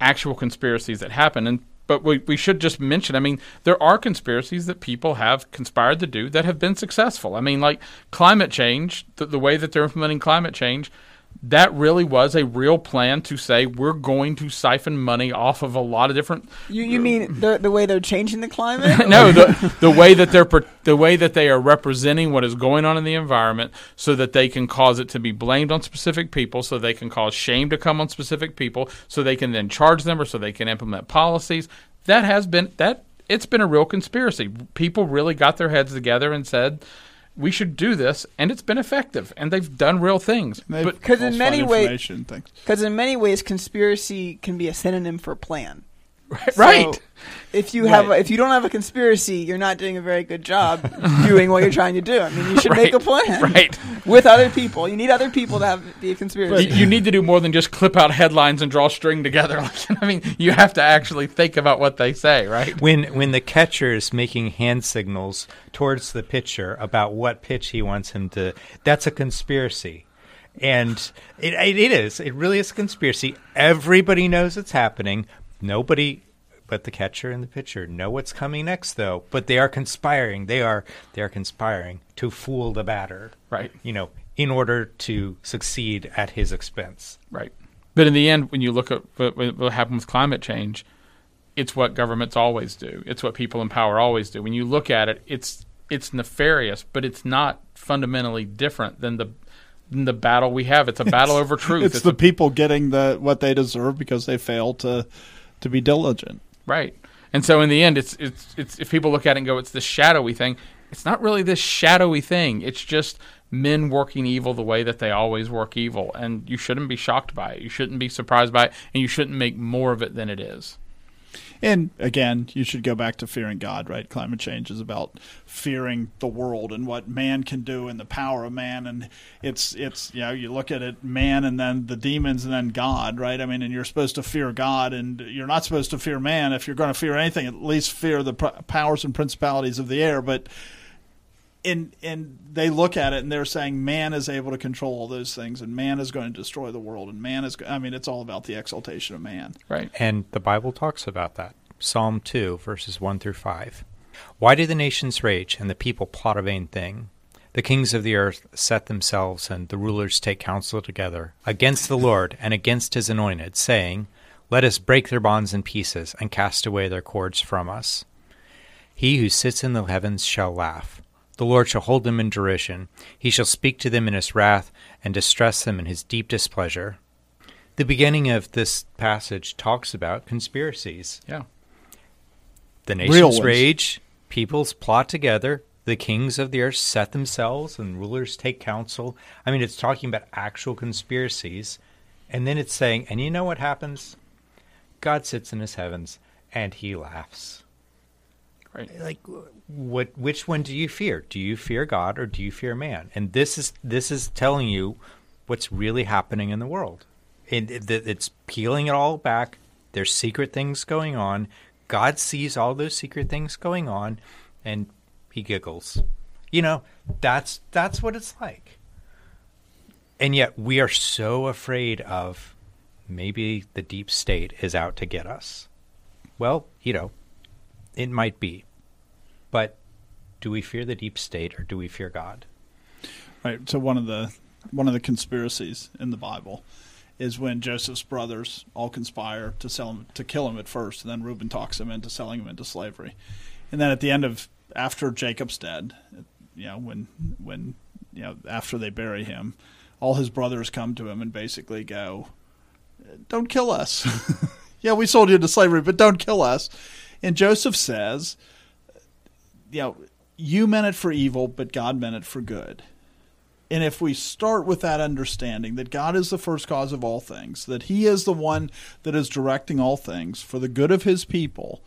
actual conspiracies that happen. And but we, we should just mention, I mean, there are conspiracies that people have conspired to do that have been successful. I mean, like climate change, the, the way that they're implementing climate change, that really was a real plan to say we're going to siphon money off of a lot of different You you mean the the way they're changing the climate? no, the the way that they're the way that they are representing what is going on in the environment, so that they can cause it to be blamed on specific people, so they can cause shame to come on specific people, so they can then charge them, or so they can implement policies. That has been that it's been a real conspiracy. People really got their heads together and said. We should do this, and it's been effective, and they've done real things. They've But 'Cause in many ways- Because in many ways, conspiracy can be a synonym for plan. Right, So, if you have, a, Right. if you don't have a conspiracy, you're not doing a very good job doing what you're trying to do. I mean, you should make a plan right. with other people. You need other people to have be a conspiracy. You, you need to do more than just clip out headlines and draw string together. Like, I mean, you have to actually think about what they say, right? When when the catcher is making hand signals towards the pitcher about what pitch he wants him to, that's a conspiracy. And it, it, it is. It really is a conspiracy. Everybody knows it's happening. Nobody but the catcher and the pitcher know what's coming next, though. But they are conspiring. They are they are conspiring to fool the batter, Right. You know, in order to succeed at his expense. Right. But in the end, when you look at what, what happened with climate change, it's what governments always do. It's what people in power always do. When you look at it, it's it's nefarious, but it's not fundamentally different than the than the battle we have. It's a battle over truth. It's, It's the a- people getting the what they deserve because they fail to to be diligent. Right. And so in the end, it's it's it's if people look at it and go, it's this shadowy thing. It's not really this shadowy thing. It's just men working evil the way that they always work evil, and you shouldn't be shocked by it. You shouldn't be surprised by it, and you shouldn't make more of it than it is. And again, you should go back to fearing God, right? Climate change is about fearing the world and what man can do and the power of man. And it's, it's, you know, you look at it, man and then the demons and then God, right? I mean, and you're supposed to fear God and you're not supposed to fear man. If you're going to fear anything, at least fear the powers and principalities of the air. But in, in, they look at it and they're saying man is able to control all those things and man is going to destroy the world and man is, go- I mean, it's all about the exaltation of man. Right. And the Bible talks about that. Psalm 2, verses 1 through 5. Why do the nations rage and the people plot a vain thing? The kings of the earth set themselves, and the rulers take counsel together against the Lord and against his anointed, saying, Let us break their bonds in pieces and cast away their cords from us. He who sits in the heavens shall laugh. The Lord shall hold them in derision. He shall speak to them in his wrath and distress them in his deep displeasure. The beginning of this passage talks about conspiracies. Yeah. The nations rage, peoples plot together, the kings of the earth set themselves, and rulers take counsel. I mean, it's talking about actual conspiracies. And then it's saying, and you know what happens? God sits in his heavens and he laughs. Like what which one do you fear? Do you fear God or do you fear man? And this is this is telling you what's really happening in the world. And it- it's peeling it all back. There's secret things going on. God sees all those secret things going on and he giggles. You know, that's that's what it's like. And yet we are so afraid of maybe the deep state is out to get us. Well, you know, it might be. But do we fear the deep state or do we fear God? Right. So one of the one of the conspiracies in the Bible is when Joseph's brothers all conspire to sell him to kill him at first, and then Reuben talks him into selling him into slavery, and then at the end of after Jacob's dead, you know when when you know after they bury him, all his brothers come to him and basically go, "Don't kill us." yeah, we sold you into slavery, but don't kill us. And Joseph says, you know, you meant it for evil, but God meant it for good. And if we start with that understanding that God is the first cause of all things, that He is the one that is directing all things for the good of His people,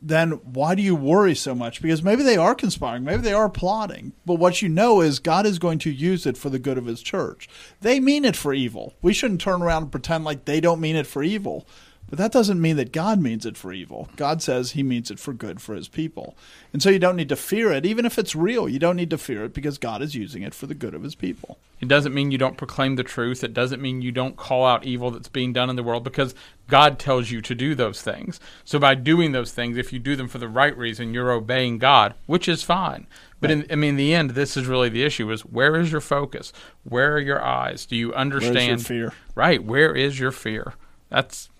then why do you worry so much? Because maybe they are conspiring, maybe they are plotting, but what you know is God is going to use it for the good of His church. They mean it for evil. We shouldn't turn around and pretend like they don't mean it for evil. But that doesn't mean that God means it for evil. God says he means it for good for his people. And so you don't need to fear it. Even if it's real, you don't need to fear it because God is using it for the good of his people. It doesn't mean you don't proclaim the truth. It doesn't mean you don't call out evil that's being done in the world because God tells you to do those things. So by doing those things, if you do them for the right reason, you're obeying God, which is fine. But in, I mean, in the end, this is really the issue: is where is your focus? Where are your eyes? Do you understand? Where's your fear? Right. Where is your fear? That's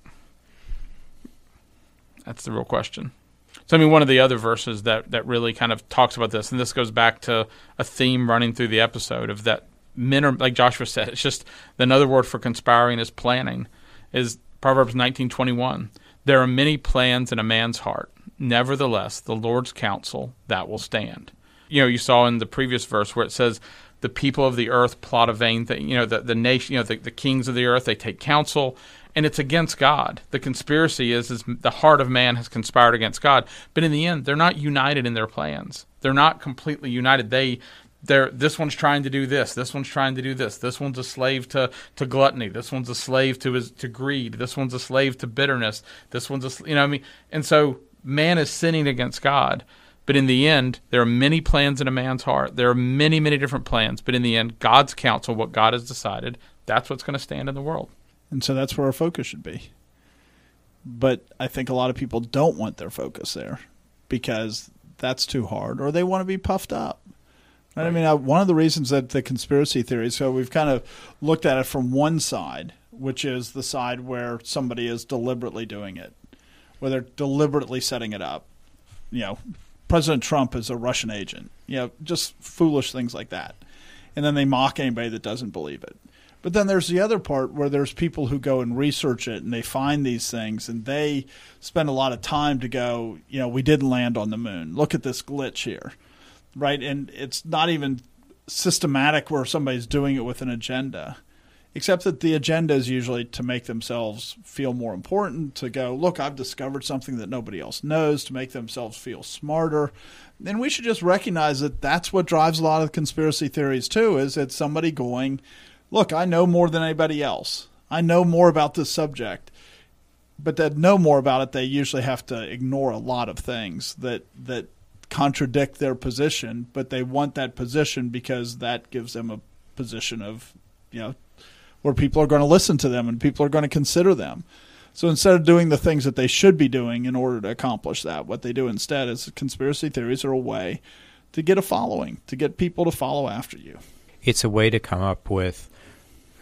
that's the real question. So I mean, one of the other verses that that really kind of talks about this, and this goes back to a theme running through the episode of that men are like Joshua said. It's just another word for conspiring is planning. Is Proverbs nineteen twenty one. There are many plans in a man's heart. Nevertheless, the Lord's counsel that will stand. You know, you saw in the previous verse where it says, "The people of the earth plot a vain thing." You know, the the nation, you know, the, the kings of the earth they take counsel, and it's against God. The conspiracy is is the heart of man has conspired against God. But in the end, they're not united in their plans. They're not completely united. They they're this one's trying to do this. This one's trying to do this. This one's a slave to, to gluttony. This one's a slave to his to greed. This one's a slave to bitterness. This one's a you know I mean. And so man is sinning against God. But in the end, there are many plans in a man's heart. There are many, many different plans. But in the end, God's counsel, what God has decided, that's what's going to stand in the world. And so that's where our focus should be. But I think a lot of people don't want their focus there because that's too hard or they want to be puffed up. Right. I mean, uh, one of the reasons that the conspiracy theory, so we've kind of looked at it from one side, which is the side where somebody is deliberately doing it, where they're deliberately setting it up. You know, President Trump is a Russian agent, you know, just foolish things like that. And then they mock anybody that doesn't believe it. But then there's the other part where there's people who go and research it and they find these things and they spend a lot of time to go, you know, we didn't land on the moon. Look at this glitch here. Right? And it's not even systematic where somebody's doing it with an agenda. Except that the agenda is usually to make themselves feel more important, to go, look, I've discovered something that nobody else knows, to make themselves feel smarter. And we should just recognize that that's what drives a lot of conspiracy theories too, is it's somebody going, look, I know more than anybody else. I know more about this subject. But to know more about it, they usually have to ignore a lot of things that that contradict their position, but they want that position because that gives them a position of, you know, where people are going to listen to them and people are going to consider them. So instead of doing the things that they should be doing in order to accomplish that, what they do instead is conspiracy theories are a way to get a following, to get people to follow after you. It's a way to come up with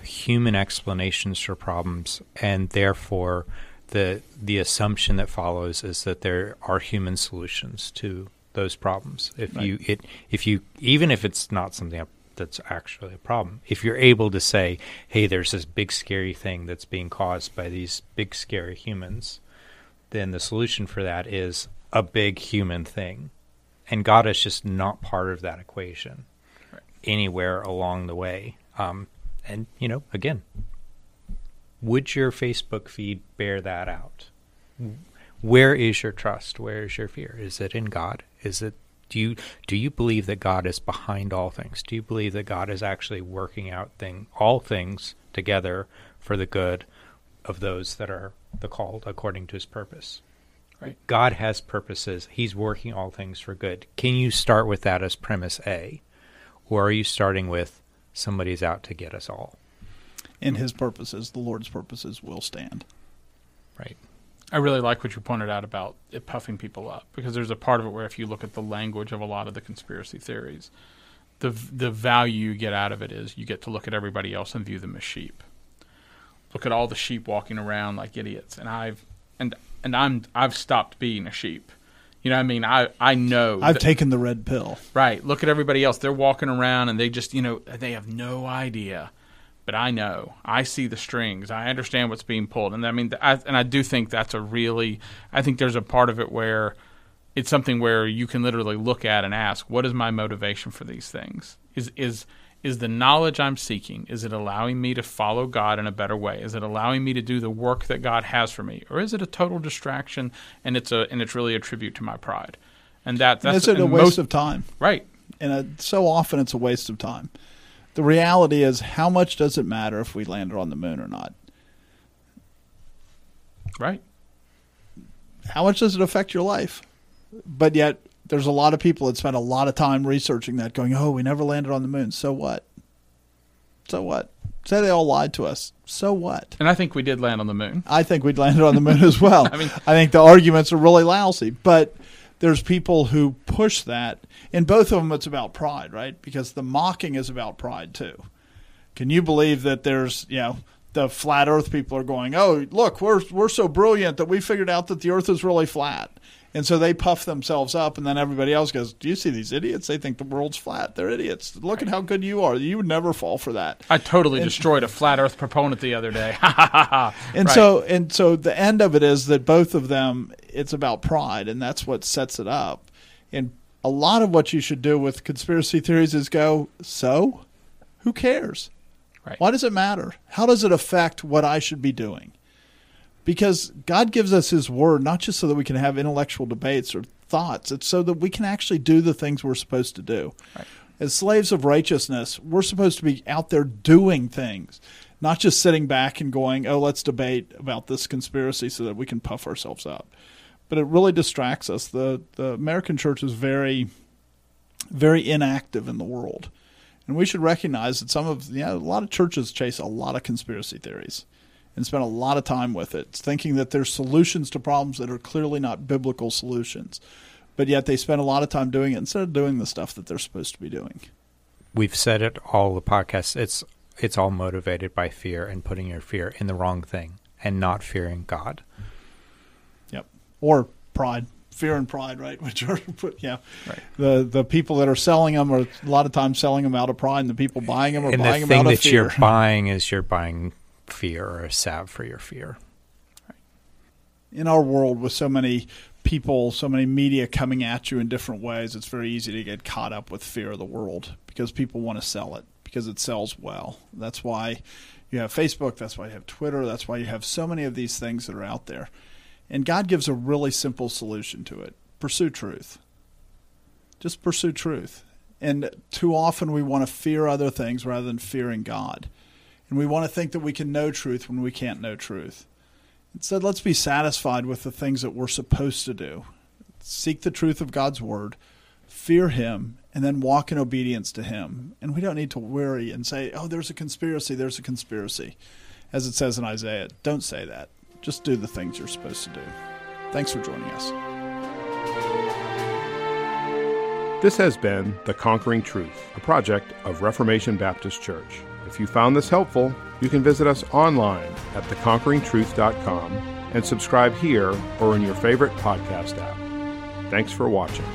human explanations for problems, and therefore the the assumption that follows is that there are human solutions to those problems. If right. you it if you even if it's not something that's actually a problem, if you're able to say, "Hey, there's this big scary thing that's being caused by these big scary humans," then the solution for that is a big human thing, and God is just not part of that equation right. anywhere along the way. Um, and you know, again, would your Facebook feed bear that out? Where is your trust? Where is your fear? Is it in God? Is it do you do you believe that God is behind all things? Do you believe that God is actually working out thing all things together for the good of those that are the called according to his purpose? Right. God has purposes. He's working all things for good. Can you start with that as premise A? Or are you starting with somebody's out to get us all. In his purposes, the Lord's purposes will stand. Right. I really like what you pointed out about it puffing people up because there's a part of it where if you look at the language of a lot of the conspiracy theories, the the value you get out of it is you get to look at everybody else and view them as sheep. Look at all the sheep walking around like idiots, and I've and and I'm I've stopped being a sheep. You know what I mean? I, I know. I've that, taken the red pill. Right. Look at everybody else. They're walking around and they just, you know, they have no idea. But I know. I see the strings. I understand what's being pulled. And I mean, I, and I do think that's a really, I think there's a part of it where it's something where you can literally look at and ask, what is my motivation for these things? Is, is, is the knowledge I'm seeking, is it allowing me to follow God in a better way? Is it allowing me to do the work that God has for me? Or is it a total distraction and it's a and it's really a tribute to my pride? And that that's and is it a waste most, of time? Right. And a, so often it's a waste of time. The reality is how much does it matter if we landed on the moon or not? Right. How much does it affect your life? But yet, there's a lot of people that spend a lot of time researching that, going, "Oh, we never landed on the moon. So what? So what? Say they all lied to us. So what?" And I think we did land on the moon. I think we'd landed on the moon as well. I mean- I think the arguments are really lousy, but there's people who push that. In both of them, it's about pride, right? Because the mocking is about pride too. Can you believe that there's, you know, the flat Earth people are going, "Oh, look, we're we're so brilliant that we figured out that the Earth is really flat," and so they puff themselves up, and then everybody else goes, "Do you see these idiots? They think the world's flat. They're idiots. Look at how good you are. You would never fall for that." I totally destroyed a flat Earth proponent the other day. And Right. so and so the end of it is that both of them it's about pride and that's what sets it up. And a lot of what you should do with conspiracy theories is go, so who cares? Right. Why does it matter? How does it affect what I should be doing? Because God gives us his word not just so that we can have intellectual debates or thoughts, it's so that we can actually do the things we're supposed to do. Right. As slaves of righteousness, we're supposed to be out there doing things, not just sitting back and going, "Oh, let's debate about this conspiracy so that we can puff ourselves up." But it really distracts us. The the American church is very very inactive in the world. And we should recognize that some of, you know, a lot of churches chase a lot of conspiracy theories and spend a lot of time with it, thinking that there's solutions to problems that are clearly not biblical solutions. But yet they spend a lot of time doing it instead of doing the stuff that they're supposed to be doing. We've said it all the podcasts. It's it's all motivated by fear and putting your fear in the wrong thing and not fearing God. Yep. Or pride, fear and pride, right? Which are, yeah. Right. The the people that are selling them are a lot of times selling them out of pride, and the people buying them are and buying the them out thing of that fear. you're buying is you're buying fear or a salve for your fear. in our world with so many people, so many media coming at you in different ways, it's very easy to get caught up with fear of the world because people want to sell it because it sells well. That's why you have Facebook, that's why you have Twitter, that's why you have so many of these things that are out there. And God gives a really simple solution to it. Pursue truth. Just pursue truth. And too often we want to fear other things rather than fearing God. And we want to think that we can know truth when we can't know truth. Instead, let's be satisfied with the things that we're supposed to do. Seek the truth of God's word, fear Him, and then walk in obedience to Him. And we don't need to worry and say, oh, there's a conspiracy, there's a conspiracy. As it says in Isaiah, don't say that. Just do the things you're supposed to do. Thanks for joining us. This has been The Conquering Truth, a project of Reformation Baptist Church. If you found this helpful, you can visit us online at theconqueringtruth.com and subscribe here or in your favorite podcast app. Thanks for watching.